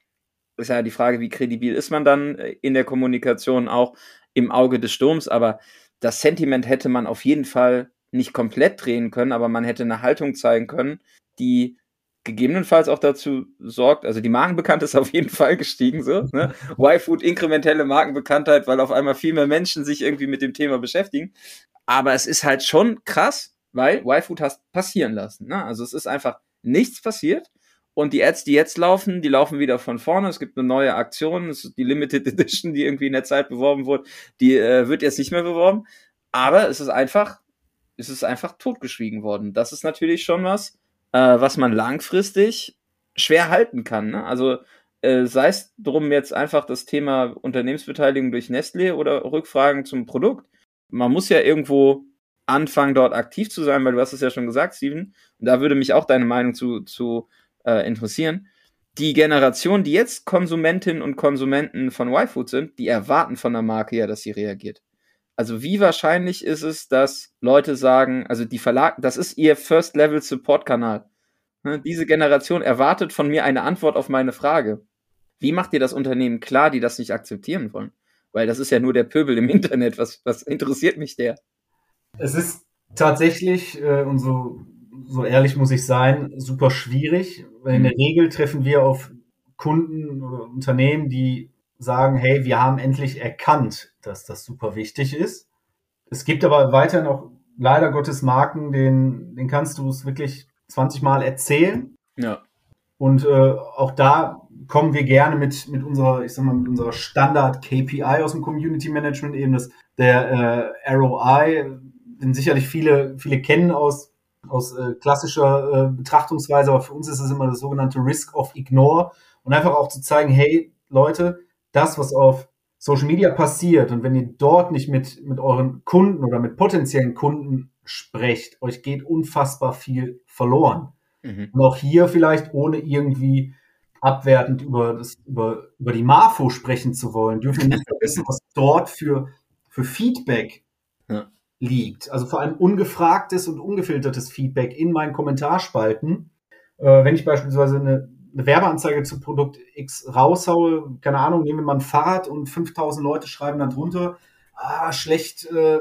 ist ja die Frage, wie kredibil ist man dann in der Kommunikation auch im Auge des Sturms, aber das Sentiment hätte man auf jeden Fall nicht komplett drehen können, aber man hätte eine Haltung zeigen können, die gegebenenfalls auch dazu sorgt, also die Markenbekanntheit ist auf jeden Fall gestiegen, so, ne? Y-Food inkrementelle Markenbekanntheit, weil auf einmal viel mehr Menschen sich irgendwie mit dem Thema beschäftigen. Aber es ist halt schon krass, weil Y-Food hast passieren lassen, ne? Also es ist einfach nichts passiert. Und die Ads, die jetzt laufen, die laufen wieder von vorne. Es gibt eine neue Aktion, das ist die Limited Edition, die irgendwie in der Zeit beworben wurde. Die äh, wird jetzt nicht mehr beworben. Aber es ist einfach, es ist einfach totgeschwiegen worden. Das ist natürlich schon was, äh, was man langfristig schwer halten kann. Ne? Also äh, sei es drum jetzt einfach das Thema Unternehmensbeteiligung durch Nestle oder Rückfragen zum Produkt. Man muss ja irgendwo anfangen, dort aktiv zu sein, weil du hast es ja schon gesagt, Steven. Und da würde mich auch deine Meinung zu, zu äh, interessieren. Die Generation, die jetzt Konsumentinnen und Konsumenten von Y-Food sind, die erwarten von der Marke ja, dass sie reagiert. Also wie wahrscheinlich ist es, dass Leute sagen, also die Verlag, das ist ihr First-Level-Support-Kanal. Ne, diese Generation erwartet von mir eine Antwort auf meine Frage. Wie macht ihr das Unternehmen klar, die das nicht akzeptieren wollen? Weil das ist ja nur der Pöbel im Internet. Was, was interessiert mich der? Es ist tatsächlich, äh, und so so ehrlich muss ich sein, super schwierig. Weil in der mhm. Regel treffen wir auf Kunden oder Unternehmen, die sagen, hey, wir haben endlich erkannt, dass das super wichtig ist. Es gibt aber weiterhin auch leider Gottes Marken, den, den kannst du es wirklich 20 Mal erzählen. Ja. Und äh, auch da kommen wir gerne mit, mit unserer, ich sag mal, mit unserer Standard-KPI aus dem Community Management, eben das, der äh, ROI, den sicherlich viele, viele kennen aus, aus äh, klassischer äh, Betrachtungsweise, aber für uns ist es immer das sogenannte Risk of Ignore und einfach auch zu zeigen, hey Leute, das, was auf Social Media passiert und wenn ihr dort nicht mit, mit euren Kunden oder mit potenziellen Kunden sprecht, euch geht unfassbar viel verloren. Mhm. Und auch hier vielleicht ohne irgendwie abwertend über, das, über, über die Marfo sprechen zu wollen, dürfen wir nicht vergessen, was dort für, für Feedback. Liegt. Also vor allem ungefragtes und ungefiltertes Feedback in meinen Kommentarspalten. Äh, wenn ich beispielsweise eine, eine Werbeanzeige zu Produkt X raushaue, keine Ahnung, nehmen wir mal ein Fahrrad und 5000 Leute schreiben dann drunter, ah, schlecht, äh,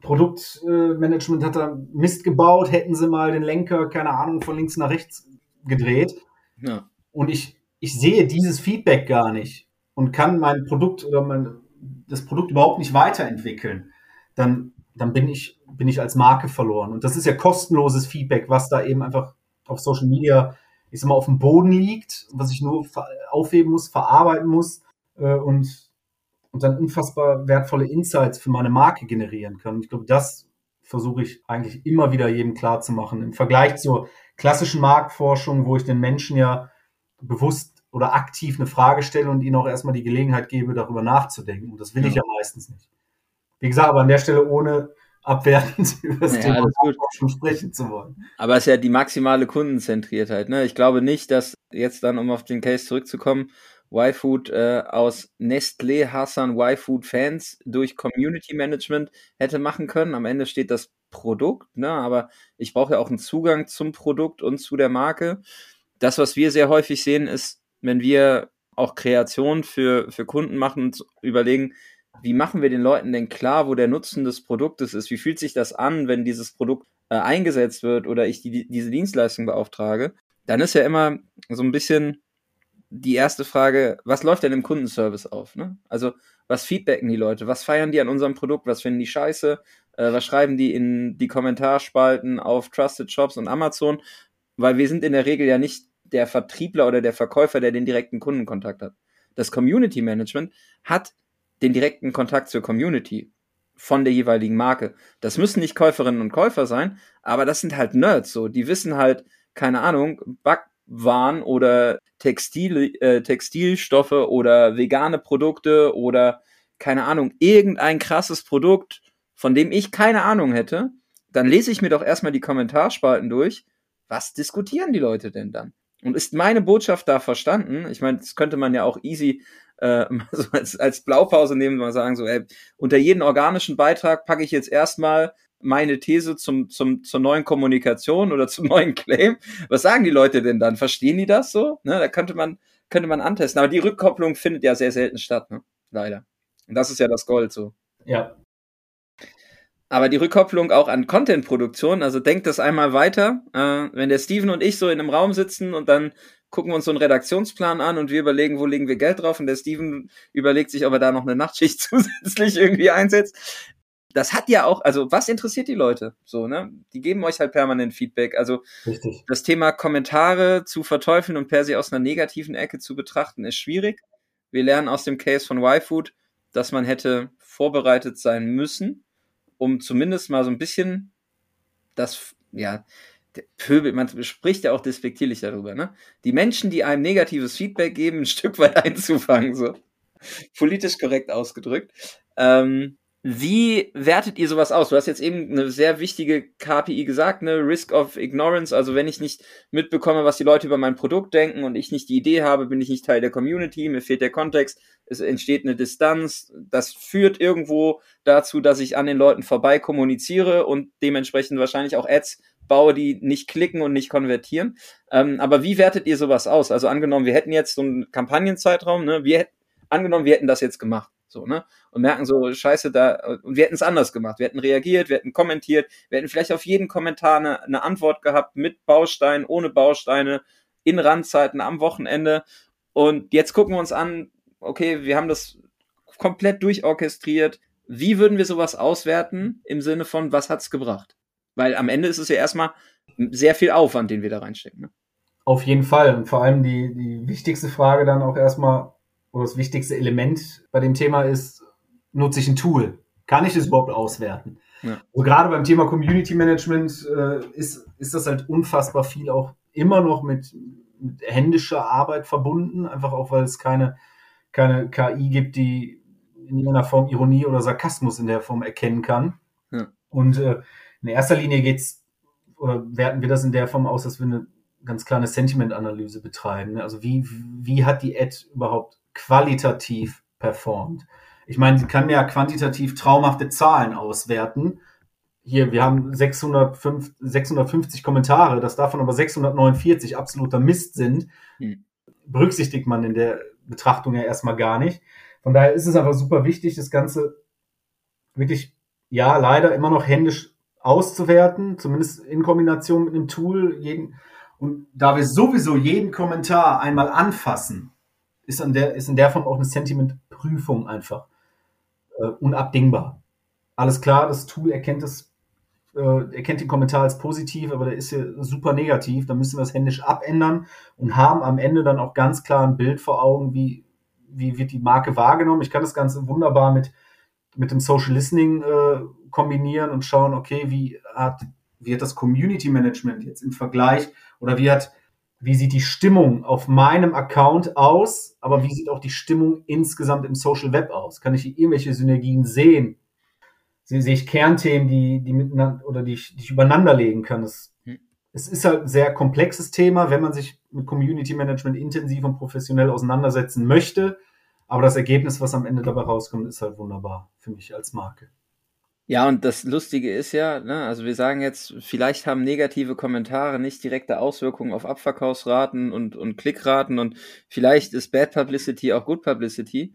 Produktmanagement hat da Mist gebaut, hätten sie mal den Lenker, keine Ahnung, von links nach rechts gedreht. Ja. Und ich, ich sehe dieses Feedback gar nicht und kann mein Produkt oder mein, das Produkt überhaupt nicht weiterentwickeln, dann, dann bin ich, bin ich als Marke verloren. Und das ist ja kostenloses Feedback, was da eben einfach auf Social Media, ich sag mal, auf dem Boden liegt, was ich nur aufheben muss, verarbeiten muss äh, und und dann unfassbar wertvolle Insights für meine Marke generieren kann. Ich glaube, das versuche ich eigentlich immer wieder jedem klar zu machen. Im Vergleich zur klassischen Marktforschung, wo ich den Menschen ja bewusst oder aktiv eine Frage stelle und ihnen auch erstmal die Gelegenheit gebe, darüber nachzudenken. Und das will ja. ich ja meistens nicht. Wie gesagt, aber an der Stelle ohne abwertend über das ja, Thema sprechen zu wollen. Aber es ist ja die maximale Kundenzentriertheit. Ne? Ich glaube nicht, dass jetzt dann, um auf den Case zurückzukommen, Y-Food äh, aus Nestlé Hassan Y-Food Fans durch Community Management hätte machen können. Am Ende steht das Produkt, ne? aber ich brauche ja auch einen Zugang zum Produkt und zu der Marke. Das, was wir sehr häufig sehen, ist, wenn wir auch Kreation für, für Kunden machen und überlegen, wie machen wir den Leuten denn klar, wo der Nutzen des Produktes ist? Wie fühlt sich das an, wenn dieses Produkt äh, eingesetzt wird oder ich die, diese Dienstleistung beauftrage? Dann ist ja immer so ein bisschen die erste Frage, was läuft denn im Kundenservice auf? Ne? Also, was feedbacken die Leute? Was feiern die an unserem Produkt? Was finden die scheiße? Äh, was schreiben die in die Kommentarspalten auf Trusted Shops und Amazon? Weil wir sind in der Regel ja nicht der Vertriebler oder der Verkäufer, der den direkten Kundenkontakt hat. Das Community Management hat den direkten Kontakt zur Community von der jeweiligen Marke. Das müssen nicht Käuferinnen und Käufer sein, aber das sind halt Nerds so. Die wissen halt, keine Ahnung, Back waren oder Textil, äh, Textilstoffe oder vegane Produkte oder keine Ahnung, irgendein krasses Produkt, von dem ich keine Ahnung hätte, dann lese ich mir doch erstmal die Kommentarspalten durch. Was diskutieren die Leute denn dann? Und ist meine Botschaft da verstanden? Ich meine, das könnte man ja auch easy äh, so als, als Blaupause nehmen, mal sagen, so, ey, unter jeden organischen Beitrag packe ich jetzt erstmal meine These zum, zum, zur neuen Kommunikation oder zum neuen Claim. Was sagen die Leute denn dann? Verstehen die das so? Ne, da könnte man, könnte man antesten. Aber die Rückkopplung findet ja sehr selten statt, ne? leider. Und das ist ja das Gold so. Ja. Aber die Rückkopplung auch an Content-Produktion, also denkt das einmal weiter. Äh, wenn der Steven und ich so in einem Raum sitzen und dann gucken wir uns so einen Redaktionsplan an und wir überlegen, wo legen wir Geld drauf und der Steven überlegt sich, ob er da noch eine Nachtschicht zusätzlich irgendwie einsetzt das hat ja auch, also was interessiert die Leute? So, ne? Die geben euch halt permanent Feedback. Also Richtig. das Thema Kommentare zu verteufeln und per se aus einer negativen Ecke zu betrachten, ist schwierig. Wir lernen aus dem Case von YFood, dass man hätte vorbereitet sein müssen, um zumindest mal so ein bisschen das, ja, Pöbel, man spricht ja auch despektierlich darüber, ne? Die Menschen, die einem negatives Feedback geben, ein Stück weit einzufangen, so. Politisch korrekt ausgedrückt. Ähm, wie wertet ihr sowas aus? Du hast jetzt eben eine sehr wichtige KPI gesagt, ne? Risk of Ignorance. Also wenn ich nicht mitbekomme, was die Leute über mein Produkt denken und ich nicht die Idee habe, bin ich nicht Teil der Community, mir fehlt der Kontext, es entsteht eine Distanz. Das führt irgendwo dazu, dass ich an den Leuten vorbei kommuniziere und dementsprechend wahrscheinlich auch Ads baue, die nicht klicken und nicht konvertieren. Ähm, aber wie wertet ihr sowas aus? Also angenommen, wir hätten jetzt so einen Kampagnenzeitraum, ne? Wir, angenommen, wir hätten das jetzt gemacht so, ne? Und merken so, scheiße, da, und wir hätten es anders gemacht. Wir hätten reagiert, wir hätten kommentiert, wir hätten vielleicht auf jeden Kommentar eine, eine Antwort gehabt, mit Bausteinen, ohne Bausteine, in Randzeiten, am Wochenende. Und jetzt gucken wir uns an, okay, wir haben das komplett durchorchestriert. wie würden wir sowas auswerten im Sinne von, was hat's gebracht? Weil am Ende ist es ja erstmal sehr viel Aufwand, den wir da reinstecken. Ne? Auf jeden Fall. Und vor allem die, die wichtigste Frage dann auch erstmal, oder das wichtigste Element bei dem Thema ist, nutze ich ein Tool? Kann ich das überhaupt auswerten? Ja. Also gerade beim Thema Community Management äh, ist, ist das halt unfassbar viel auch immer noch mit, mit händischer Arbeit verbunden, einfach auch weil es keine, keine KI gibt, die in irgendeiner Form Ironie oder Sarkasmus in der Form erkennen kann. Ja. Und äh, in erster Linie geht's oder werten wir das in der Form aus, dass wir eine ganz kleine Sentiment-Analyse betreiben. Ne? Also wie, wie hat die Ad überhaupt qualitativ performt? Ich meine, sie kann ja quantitativ traumhafte Zahlen auswerten. Hier, wir haben 605, 650 Kommentare, dass davon aber 649 absoluter Mist sind, hm. berücksichtigt man in der Betrachtung ja erstmal gar nicht. Von daher ist es aber super wichtig, das Ganze wirklich, ja, leider immer noch händisch auszuwerten, zumindest in Kombination mit einem Tool. Jeden, und da wir sowieso jeden Kommentar einmal anfassen, ist, an der, ist in der Form auch eine Sentimentprüfung einfach äh, unabdingbar. Alles klar, das Tool erkennt das, äh, erkennt den Kommentar als positiv, aber der ist ja super negativ. Da müssen wir es händisch abändern und haben am Ende dann auch ganz klar ein Bild vor Augen, wie, wie wird die Marke wahrgenommen. Ich kann das Ganze wunderbar mit, mit dem Social Listening äh, kombinieren und schauen, okay, wie hat, wie hat das Community Management jetzt im Vergleich oder wie hat, wie sieht die Stimmung auf meinem Account aus, aber wie sieht auch die Stimmung insgesamt im Social Web aus? Kann ich irgendwelche Synergien sehen? Sehe ich Kernthemen, die, die miteinander oder die ich, die ich übereinander legen kann? Das, hm. Es ist halt ein sehr komplexes Thema, wenn man sich mit Community Management intensiv und professionell auseinandersetzen möchte. Aber das Ergebnis, was am Ende dabei rauskommt, ist halt wunderbar für mich als Marke. Ja, und das Lustige ist ja, ne, also wir sagen jetzt, vielleicht haben negative Kommentare nicht direkte Auswirkungen auf Abverkaufsraten und, und Klickraten und vielleicht ist Bad Publicity auch Good Publicity.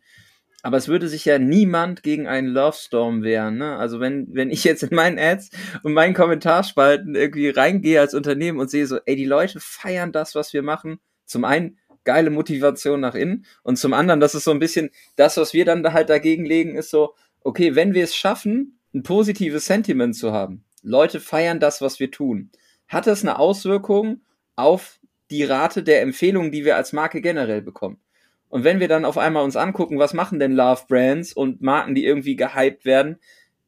Aber es würde sich ja niemand gegen einen Love Storm wehren. Ne? Also wenn, wenn ich jetzt in meinen Ads und meinen Kommentarspalten irgendwie reingehe als Unternehmen und sehe so, ey, die Leute feiern das, was wir machen. Zum einen geile Motivation nach innen und zum anderen, das ist so ein bisschen das, was wir dann da halt dagegen legen, ist so, okay, wenn wir es schaffen, ein positives Sentiment zu haben, Leute feiern das, was wir tun, hat das eine Auswirkung auf die Rate der Empfehlungen, die wir als Marke generell bekommen. Und wenn wir dann auf einmal uns angucken, was machen denn Love Brands und Marken, die irgendwie gehypt werden,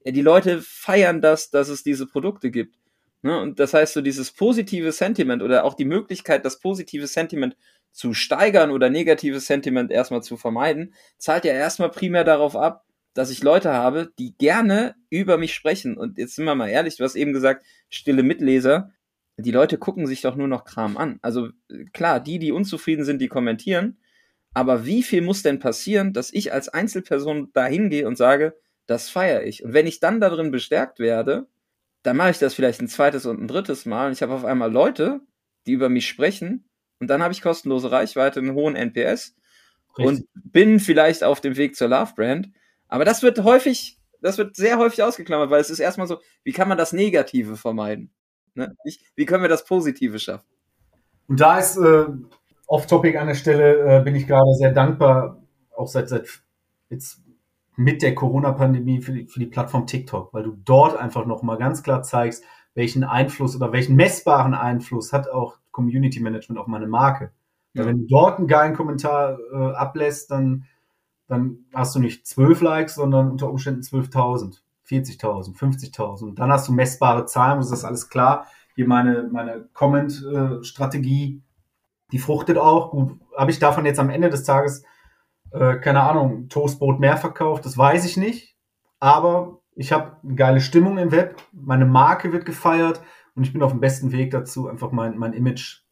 ja, die Leute feiern das, dass es diese Produkte gibt. Ne? Und das heißt, so dieses positive Sentiment oder auch die Möglichkeit, das positive Sentiment zu steigern oder negatives Sentiment erstmal zu vermeiden, zahlt ja erstmal primär darauf ab, dass ich Leute habe, die gerne über mich sprechen. Und jetzt sind wir mal ehrlich, du hast eben gesagt, stille Mitleser. Die Leute gucken sich doch nur noch Kram an. Also klar, die, die unzufrieden sind, die kommentieren. Aber wie viel muss denn passieren, dass ich als Einzelperson da hingehe und sage, das feiere ich. Und wenn ich dann darin bestärkt werde, dann mache ich das vielleicht ein zweites und ein drittes Mal. Und ich habe auf einmal Leute, die über mich sprechen. Und dann habe ich kostenlose Reichweite, einen hohen NPS. Richtig. Und bin vielleicht auf dem Weg zur Love Brand. Aber das wird häufig, das wird sehr häufig ausgeklammert, weil es ist erstmal so, wie kann man das Negative vermeiden? Ne? Wie können wir das Positive schaffen? Und da ist äh, off-topic an der Stelle, äh, bin ich gerade sehr dankbar, auch seit, seit jetzt mit der Corona-Pandemie für die, für die Plattform TikTok, weil du dort einfach nochmal ganz klar zeigst, welchen Einfluss oder welchen messbaren Einfluss hat auch Community Management auf meine Marke. Ja. Wenn du dort einen geilen Kommentar äh, ablässt, dann dann hast du nicht 12 Likes, sondern unter Umständen 12.000, 40.000, 50.000. Und dann hast du messbare Zahlen, das ist alles klar. Hier meine, meine Comment-Strategie, die fruchtet auch. Gut, habe ich davon jetzt am Ende des Tages, äh, keine Ahnung, Toastbrot mehr verkauft? Das weiß ich nicht. Aber ich habe eine geile Stimmung im Web, meine Marke wird gefeiert und ich bin auf dem besten Weg dazu, einfach mein, mein Image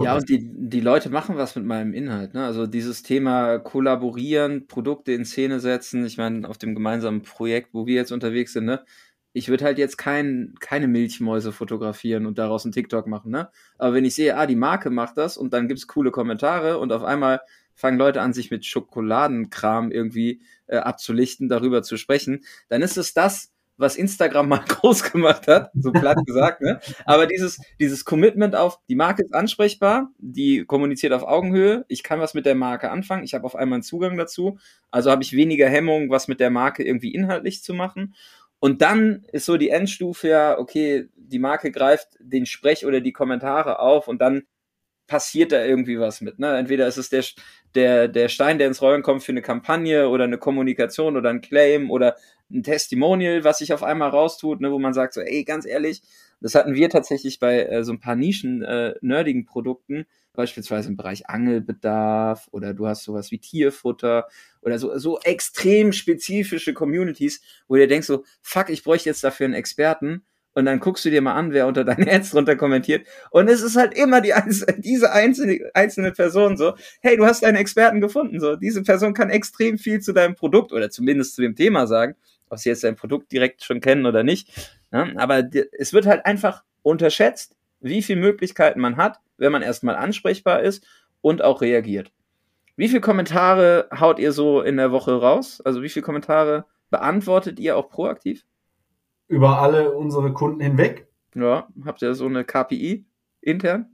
ja, und die, die Leute machen was mit meinem Inhalt. Ne? Also dieses Thema kollaborieren, Produkte in Szene setzen. Ich meine, auf dem gemeinsamen Projekt, wo wir jetzt unterwegs sind, ne? ich würde halt jetzt kein, keine Milchmäuse fotografieren und daraus einen TikTok machen. Ne? Aber wenn ich sehe, ah, die Marke macht das und dann gibt's coole Kommentare und auf einmal fangen Leute an, sich mit Schokoladenkram irgendwie äh, abzulichten, darüber zu sprechen, dann ist es das, was Instagram mal groß gemacht hat, so platt gesagt, ne? Aber dieses, dieses Commitment auf, die Marke ist ansprechbar, die kommuniziert auf Augenhöhe, ich kann was mit der Marke anfangen, ich habe auf einmal einen Zugang dazu, also habe ich weniger Hemmung, was mit der Marke irgendwie inhaltlich zu machen. Und dann ist so die Endstufe ja, okay, die Marke greift den Sprech oder die Kommentare auf und dann passiert da irgendwie was mit. Ne? Entweder ist es der, der, der Stein, der ins Rollen kommt für eine Kampagne oder eine Kommunikation oder ein Claim oder ein Testimonial, was sich auf einmal raustut, ne, wo man sagt so, ey, ganz ehrlich, das hatten wir tatsächlich bei äh, so ein paar Nischen äh, nerdigen Produkten, beispielsweise im Bereich Angelbedarf oder du hast sowas wie Tierfutter oder so, so extrem spezifische Communities, wo du denkst so, fuck, ich bräuchte jetzt dafür einen Experten und dann guckst du dir mal an, wer unter deinen Ads drunter kommentiert. Und es ist halt immer die, diese einzelne, einzelne Person so, hey, du hast einen Experten gefunden. So, diese Person kann extrem viel zu deinem Produkt oder zumindest zu dem Thema sagen, ob sie jetzt dein Produkt direkt schon kennen oder nicht. Ja, aber es wird halt einfach unterschätzt, wie viele Möglichkeiten man hat, wenn man erstmal ansprechbar ist und auch reagiert. Wie viele Kommentare haut ihr so in der Woche raus? Also wie viele Kommentare beantwortet ihr auch proaktiv? Über alle unsere Kunden hinweg. Ja, habt ihr so eine KPI intern?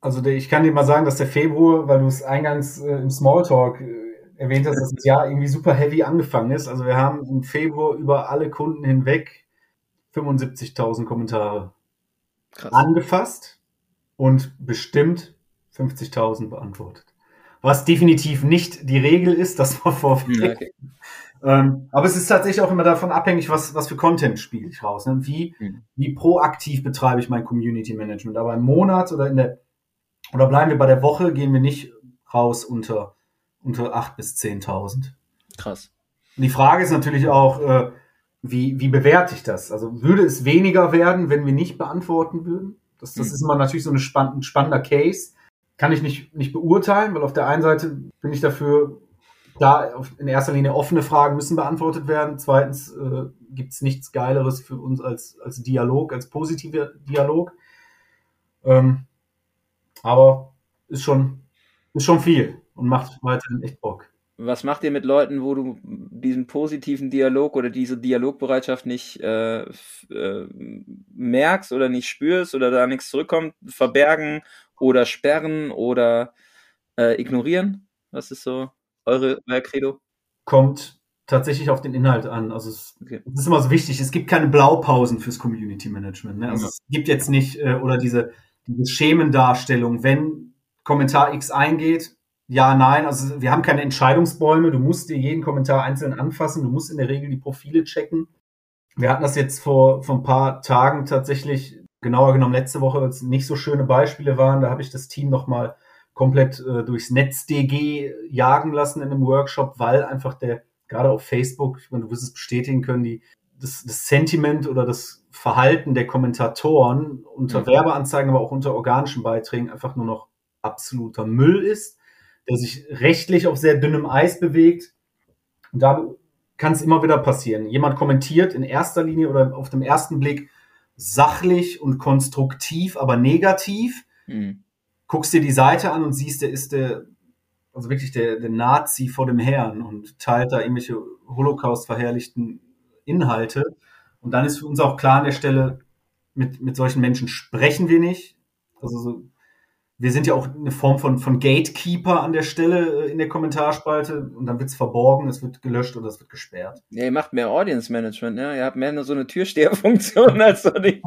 Also der, ich kann dir mal sagen, dass der Februar, weil du es eingangs äh, im Smalltalk äh, erwähnt hast, dass das Jahr irgendwie super heavy angefangen ist. Also wir haben im Februar über alle Kunden hinweg 75.000 Kommentare Krass. angefasst und bestimmt 50.000 beantwortet. Was definitiv nicht die Regel ist, das war vorweg. Okay. Ähm, aber es ist tatsächlich auch immer davon abhängig, was, was für Content spiele ich raus. Ne? Wie, mhm. wie proaktiv betreibe ich mein Community Management. Aber im Monat oder in der, oder bleiben wir bei der Woche, gehen wir nicht raus unter, unter 8.000 bis 10.000. Krass. Und die Frage ist natürlich auch, äh, wie, wie bewerte ich das? Also würde es weniger werden, wenn wir nicht beantworten würden? Das, das mhm. ist immer natürlich so eine spann ein spannender Case. Kann ich nicht, nicht beurteilen, weil auf der einen Seite bin ich dafür Klar, in erster Linie offene Fragen müssen beantwortet werden. Zweitens äh, gibt es nichts Geileres für uns als, als Dialog, als positiver Dialog. Ähm, aber ist schon, ist schon viel und macht weiterhin echt Bock. Was macht ihr mit Leuten, wo du diesen positiven Dialog oder diese Dialogbereitschaft nicht äh, äh, merkst oder nicht spürst oder da nichts zurückkommt? Verbergen oder sperren oder äh, ignorieren? Was ist so? Eure, euer Credo? Kommt tatsächlich auf den Inhalt an. Also es, okay. ist immer so wichtig, es gibt keine Blaupausen fürs Community Management. Ne? Also ja. es gibt jetzt nicht, äh, oder diese, diese Schemendarstellung, wenn Kommentar X eingeht, ja, nein, also wir haben keine Entscheidungsbäume, du musst dir jeden Kommentar einzeln anfassen, du musst in der Regel die Profile checken. Wir hatten das jetzt vor, vor ein paar Tagen tatsächlich, genauer genommen letzte Woche, es nicht so schöne Beispiele waren, da habe ich das Team nochmal komplett äh, durchs NetzDG jagen lassen in einem Workshop, weil einfach der, gerade auf Facebook, ich meine, du wirst es bestätigen können, die, das, das Sentiment oder das Verhalten der Kommentatoren unter mhm. Werbeanzeigen, aber auch unter organischen Beiträgen einfach nur noch absoluter Müll ist, der sich rechtlich auf sehr dünnem Eis bewegt. Und da kann es immer wieder passieren. Jemand kommentiert in erster Linie oder auf dem ersten Blick sachlich und konstruktiv, aber negativ. Mhm guckst dir die Seite an und siehst, der ist der, also wirklich der, der Nazi vor dem Herrn und teilt da irgendwelche Holocaust verherrlichten Inhalte. Und dann ist für uns auch klar an der Stelle, mit, mit solchen Menschen sprechen wir nicht. Also so wir sind ja auch eine Form von, von Gatekeeper an der Stelle äh, in der Kommentarspalte und dann wird es verborgen, es wird gelöscht oder es wird gesperrt. Ja, ihr macht mehr Audience Management, ne? Ihr habt mehr nur so eine Türsteherfunktion als so die,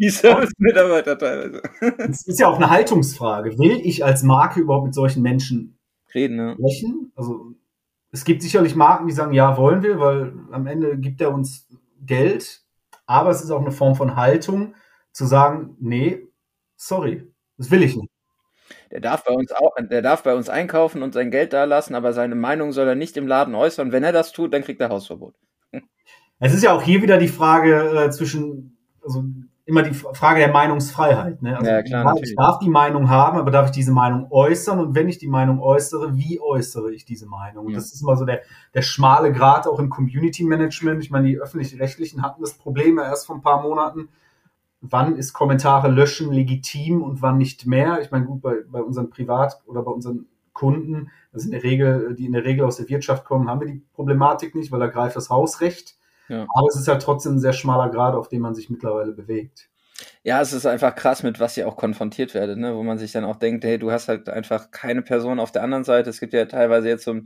die Service-Mitarbeiter teilweise. Es ist ja auch eine Haltungsfrage. Will ich als Marke überhaupt mit solchen Menschen reden? Ne? Sprechen? Also es gibt sicherlich Marken, die sagen, ja, wollen wir, weil am Ende gibt er uns Geld, aber es ist auch eine Form von Haltung, zu sagen, nee, sorry, das will ich nicht. Der darf bei uns auch, der darf bei uns einkaufen und sein Geld da lassen, aber seine Meinung soll er nicht im Laden äußern. Wenn er das tut, dann kriegt er Hausverbot. Es ist ja auch hier wieder die Frage äh, zwischen, also immer die Frage der Meinungsfreiheit. Ne? Also ja, klar, ich darf die Meinung haben, aber darf ich diese Meinung äußern? Und wenn ich die Meinung äußere, wie äußere ich diese Meinung? Ja. Das ist immer so der, der schmale Grad auch im Community Management. Ich meine, die öffentlich-rechtlichen hatten das Problem ja erst vor ein paar Monaten wann ist Kommentare löschen legitim und wann nicht mehr. Ich meine, gut, bei, bei unseren Privat- oder bei unseren Kunden, das in der Regel, die in der Regel aus der Wirtschaft kommen, haben wir die Problematik nicht, weil da greift das Hausrecht. Ja. Aber es ist halt trotzdem ein sehr schmaler Grad, auf dem man sich mittlerweile bewegt. Ja, es ist einfach krass, mit was ihr auch konfrontiert werdet, ne? wo man sich dann auch denkt, hey, du hast halt einfach keine Person auf der anderen Seite. Es gibt ja teilweise jetzt so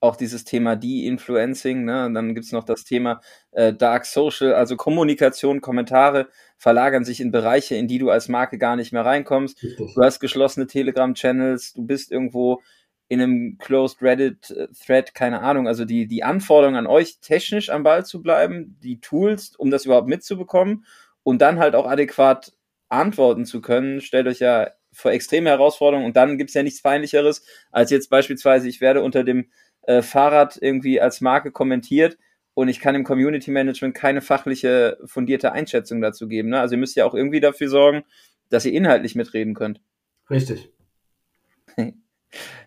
auch dieses Thema De-Influencing, ne? Und dann gibt's noch das Thema äh, Dark Social, also Kommunikation, Kommentare verlagern sich in Bereiche, in die du als Marke gar nicht mehr reinkommst. Du hast geschlossene Telegram-Channels, du bist irgendwo in einem Closed Reddit-Thread, keine Ahnung. Also die, die Anforderung an euch, technisch am Ball zu bleiben, die Tools, um das überhaupt mitzubekommen und dann halt auch adäquat antworten zu können, stellt euch ja vor extreme Herausforderungen und dann gibt's ja nichts Feindlicheres, als jetzt beispielsweise, ich werde unter dem äh, Fahrrad irgendwie als Marke kommentiert und ich kann im Community Management keine fachliche, fundierte Einschätzung dazu geben. Ne? Also ihr müsst ja auch irgendwie dafür sorgen, dass ihr inhaltlich mitreden könnt. Richtig.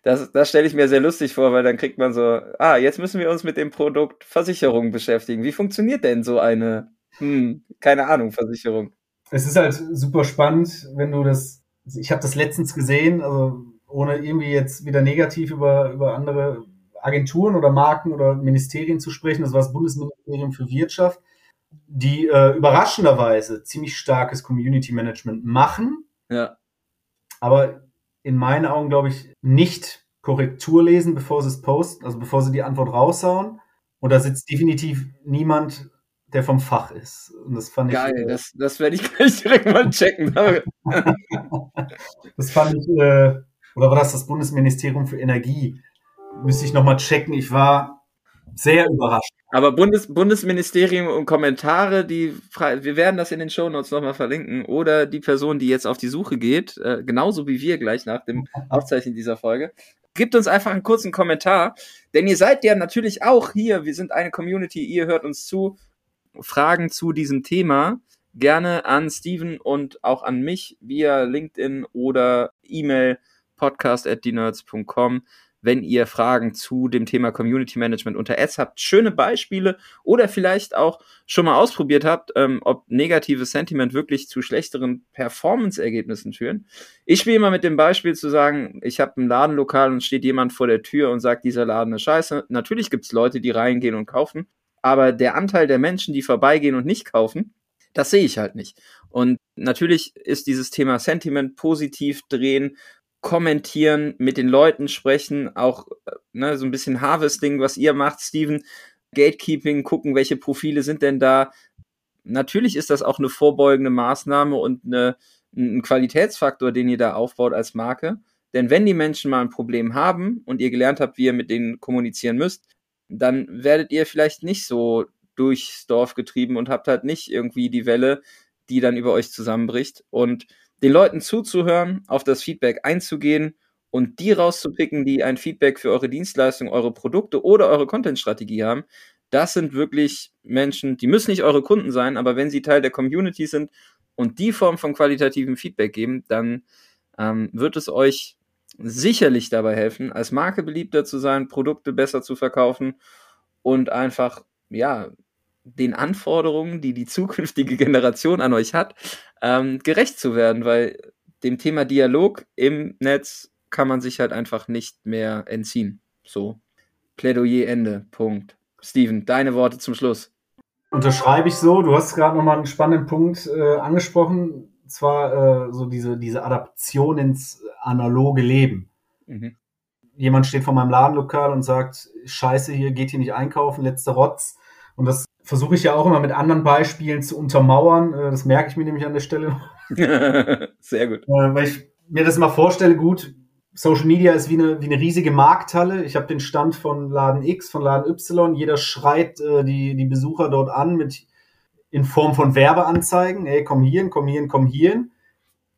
Das, das stelle ich mir sehr lustig vor, weil dann kriegt man so, ah, jetzt müssen wir uns mit dem Produkt Versicherung beschäftigen. Wie funktioniert denn so eine, hm, keine Ahnung, Versicherung? Es ist halt super spannend, wenn du das, ich habe das letztens gesehen, also ohne irgendwie jetzt wieder negativ über, über andere Agenturen oder Marken oder Ministerien zu sprechen, das war das Bundesministerium für Wirtschaft, die äh, überraschenderweise ziemlich starkes Community Management machen. Ja. Aber in meinen Augen, glaube ich, nicht Korrektur lesen, bevor sie es posten, also bevor sie die Antwort raushauen. Und da sitzt definitiv niemand, der vom Fach ist. Und das fand Geil, ich. Geil, das, das werde ich gleich direkt mal checken. das fand ich, äh, oder war das das Bundesministerium für Energie? Müsste ich nochmal checken. Ich war sehr überrascht. Aber Bundes Bundesministerium und Kommentare, die wir werden das in den Shownotes nochmal verlinken. Oder die Person, die jetzt auf die Suche geht, äh, genauso wie wir gleich nach dem Aufzeichnen dieser Folge, gibt uns einfach einen kurzen Kommentar. Denn ihr seid ja natürlich auch hier, wir sind eine Community, ihr hört uns zu. Fragen zu diesem Thema gerne an Steven und auch an mich via LinkedIn oder E-Mail podcast at wenn ihr Fragen zu dem Thema Community Management unter Ads habt, schöne Beispiele oder vielleicht auch schon mal ausprobiert habt, ähm, ob negatives Sentiment wirklich zu schlechteren Performance-Ergebnissen führen. Ich spiele immer mit dem Beispiel zu sagen, ich habe ein Ladenlokal und steht jemand vor der Tür und sagt, dieser Laden ist scheiße. Natürlich gibt es Leute, die reingehen und kaufen, aber der Anteil der Menschen, die vorbeigehen und nicht kaufen, das sehe ich halt nicht. Und natürlich ist dieses Thema Sentiment positiv drehen kommentieren, mit den Leuten sprechen, auch ne, so ein bisschen Harvesting, was ihr macht, Steven, Gatekeeping, gucken, welche Profile sind denn da. Natürlich ist das auch eine vorbeugende Maßnahme und eine, ein Qualitätsfaktor, den ihr da aufbaut als Marke. Denn wenn die Menschen mal ein Problem haben und ihr gelernt habt, wie ihr mit denen kommunizieren müsst, dann werdet ihr vielleicht nicht so durchs Dorf getrieben und habt halt nicht irgendwie die Welle, die dann über euch zusammenbricht. Und den Leuten zuzuhören, auf das Feedback einzugehen und die rauszupicken, die ein Feedback für eure Dienstleistung, eure Produkte oder eure Content-Strategie haben. Das sind wirklich Menschen, die müssen nicht eure Kunden sein, aber wenn sie Teil der Community sind und die Form von qualitativen Feedback geben, dann ähm, wird es euch sicherlich dabei helfen, als Marke beliebter zu sein, Produkte besser zu verkaufen und einfach, ja, den Anforderungen, die die zukünftige Generation an euch hat, ähm, gerecht zu werden, weil dem Thema Dialog im Netz kann man sich halt einfach nicht mehr entziehen. So. Plädoyer Ende. Punkt. Steven, deine Worte zum Schluss. Unterschreibe ich so. Du hast gerade nochmal einen spannenden Punkt äh, angesprochen. Zwar äh, so diese, diese Adaption ins analoge Leben. Mhm. Jemand steht vor meinem Ladenlokal und sagt, scheiße, hier geht hier nicht einkaufen, letzter Rotz. Und das versuche ich ja auch immer mit anderen Beispielen zu untermauern. Äh, das merke ich mir nämlich an der Stelle. Sehr gut. Äh, weil ich mir das mal vorstelle, gut, Social Media ist wie eine, wie eine riesige Markthalle. Ich habe den Stand von Laden X, von Laden Y. Jeder schreit äh, die, die Besucher dort an mit in Form von Werbeanzeigen. Hey, komm hierhin, komm hierhin, komm hierhin.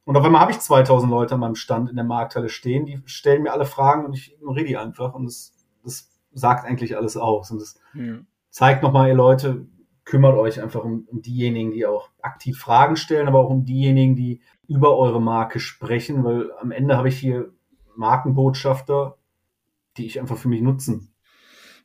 Und auf einmal habe ich 2000 Leute an meinem Stand in der Markthalle stehen. Die stellen mir alle Fragen und ich ignoriere die einfach. Und das, das sagt eigentlich alles aus. Und das, ja zeigt nochmal, ihr Leute, kümmert euch einfach um, um, diejenigen, die auch aktiv Fragen stellen, aber auch um diejenigen, die über eure Marke sprechen, weil am Ende habe ich hier Markenbotschafter, die ich einfach für mich nutzen.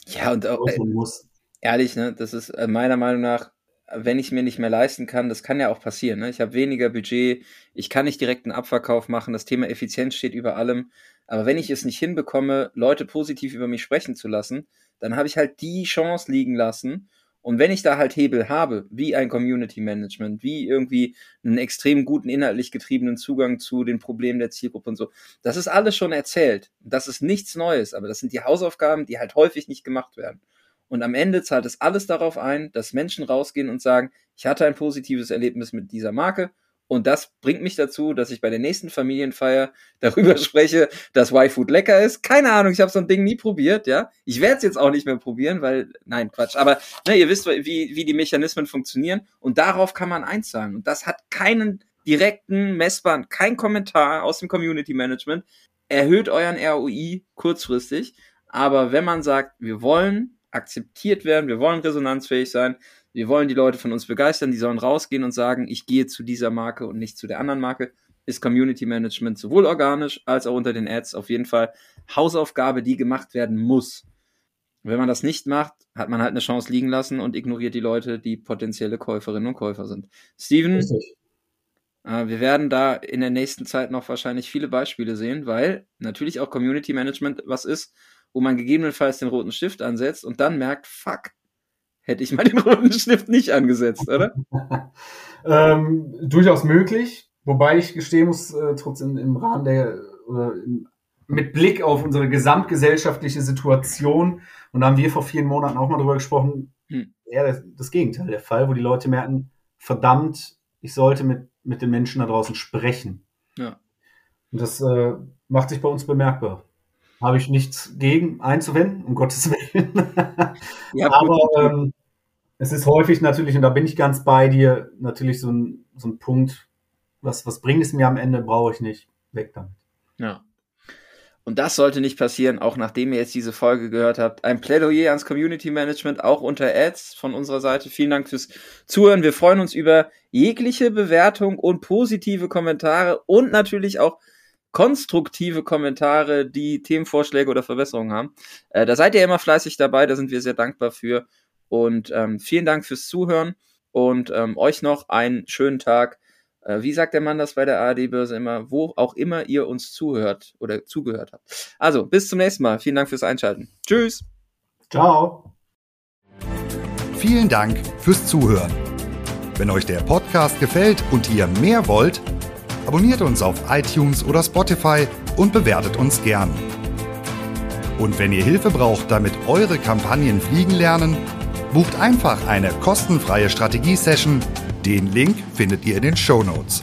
Ja, und auch, äh, muss. ehrlich, ne, das ist äh, meiner Meinung nach, wenn ich mir nicht mehr leisten kann, das kann ja auch passieren. Ne? Ich habe weniger Budget, ich kann nicht direkt einen Abverkauf machen, das Thema Effizienz steht über allem. Aber wenn ich es nicht hinbekomme, Leute positiv über mich sprechen zu lassen, dann habe ich halt die Chance liegen lassen Und wenn ich da halt Hebel habe, wie ein Community Management, wie irgendwie einen extrem guten inhaltlich getriebenen Zugang zu den Problemen der Zielgruppe und so, das ist alles schon erzählt. Das ist nichts Neues, aber das sind die Hausaufgaben, die halt häufig nicht gemacht werden. Und am Ende zahlt es alles darauf ein, dass Menschen rausgehen und sagen, ich hatte ein positives Erlebnis mit dieser Marke und das bringt mich dazu, dass ich bei der nächsten Familienfeier darüber spreche, dass Y-Food lecker ist. Keine Ahnung, ich habe so ein Ding nie probiert, ja. Ich werde es jetzt auch nicht mehr probieren, weil, nein, Quatsch. Aber ne, ihr wisst, wie, wie die Mechanismen funktionieren. Und darauf kann man einzahlen. Und das hat keinen direkten, messbaren, kein Kommentar aus dem Community Management. Erhöht euren ROI kurzfristig. Aber wenn man sagt, wir wollen akzeptiert werden, wir wollen resonanzfähig sein, wir wollen die Leute von uns begeistern, die sollen rausgehen und sagen, ich gehe zu dieser Marke und nicht zu der anderen Marke. Ist Community Management sowohl organisch als auch unter den Ads auf jeden Fall Hausaufgabe, die gemacht werden muss. Wenn man das nicht macht, hat man halt eine Chance liegen lassen und ignoriert die Leute, die potenzielle Käuferinnen und Käufer sind. Steven, äh, wir werden da in der nächsten Zeit noch wahrscheinlich viele Beispiele sehen, weil natürlich auch Community Management was ist, wo man gegebenenfalls den roten Stift ansetzt und dann merkt, fuck, hätte ich mal den roten Stift nicht angesetzt, oder? ähm, durchaus möglich, wobei ich gestehen muss, äh, trotzdem im Rahmen der oder im, mit Blick auf unsere gesamtgesellschaftliche Situation, und da haben wir vor vielen Monaten auch mal drüber gesprochen, hm. eher das, das, Gegenteil der Fall, wo die Leute merken, verdammt, ich sollte mit, mit den Menschen da draußen sprechen. Ja. Und das äh, macht sich bei uns bemerkbar. Habe ich nichts gegen einzuwenden, um Gottes Willen. ja, Aber ähm, es ist häufig natürlich, und da bin ich ganz bei dir, natürlich so ein, so ein Punkt, was, was bringt es mir am Ende, brauche ich nicht. Weg damit. Ja. Und das sollte nicht passieren, auch nachdem ihr jetzt diese Folge gehört habt. Ein Plädoyer ans Community Management, auch unter Ads von unserer Seite. Vielen Dank fürs Zuhören. Wir freuen uns über jegliche Bewertung und positive Kommentare und natürlich auch konstruktive Kommentare, die Themenvorschläge oder Verbesserungen haben. Äh, da seid ihr immer fleißig dabei, da sind wir sehr dankbar für. Und ähm, vielen Dank fürs Zuhören und ähm, euch noch einen schönen Tag. Äh, wie sagt der Mann das bei der ARD-Börse immer? Wo auch immer ihr uns zuhört oder zugehört habt. Also, bis zum nächsten Mal. Vielen Dank fürs Einschalten. Tschüss. Ciao. Vielen Dank fürs Zuhören. Wenn euch der Podcast gefällt und ihr mehr wollt, abonniert uns auf iTunes oder Spotify und bewertet uns gern. Und wenn ihr Hilfe braucht, damit eure Kampagnen fliegen lernen, Bucht einfach eine kostenfreie Strategie-Session. Den Link findet ihr in den Show Notes.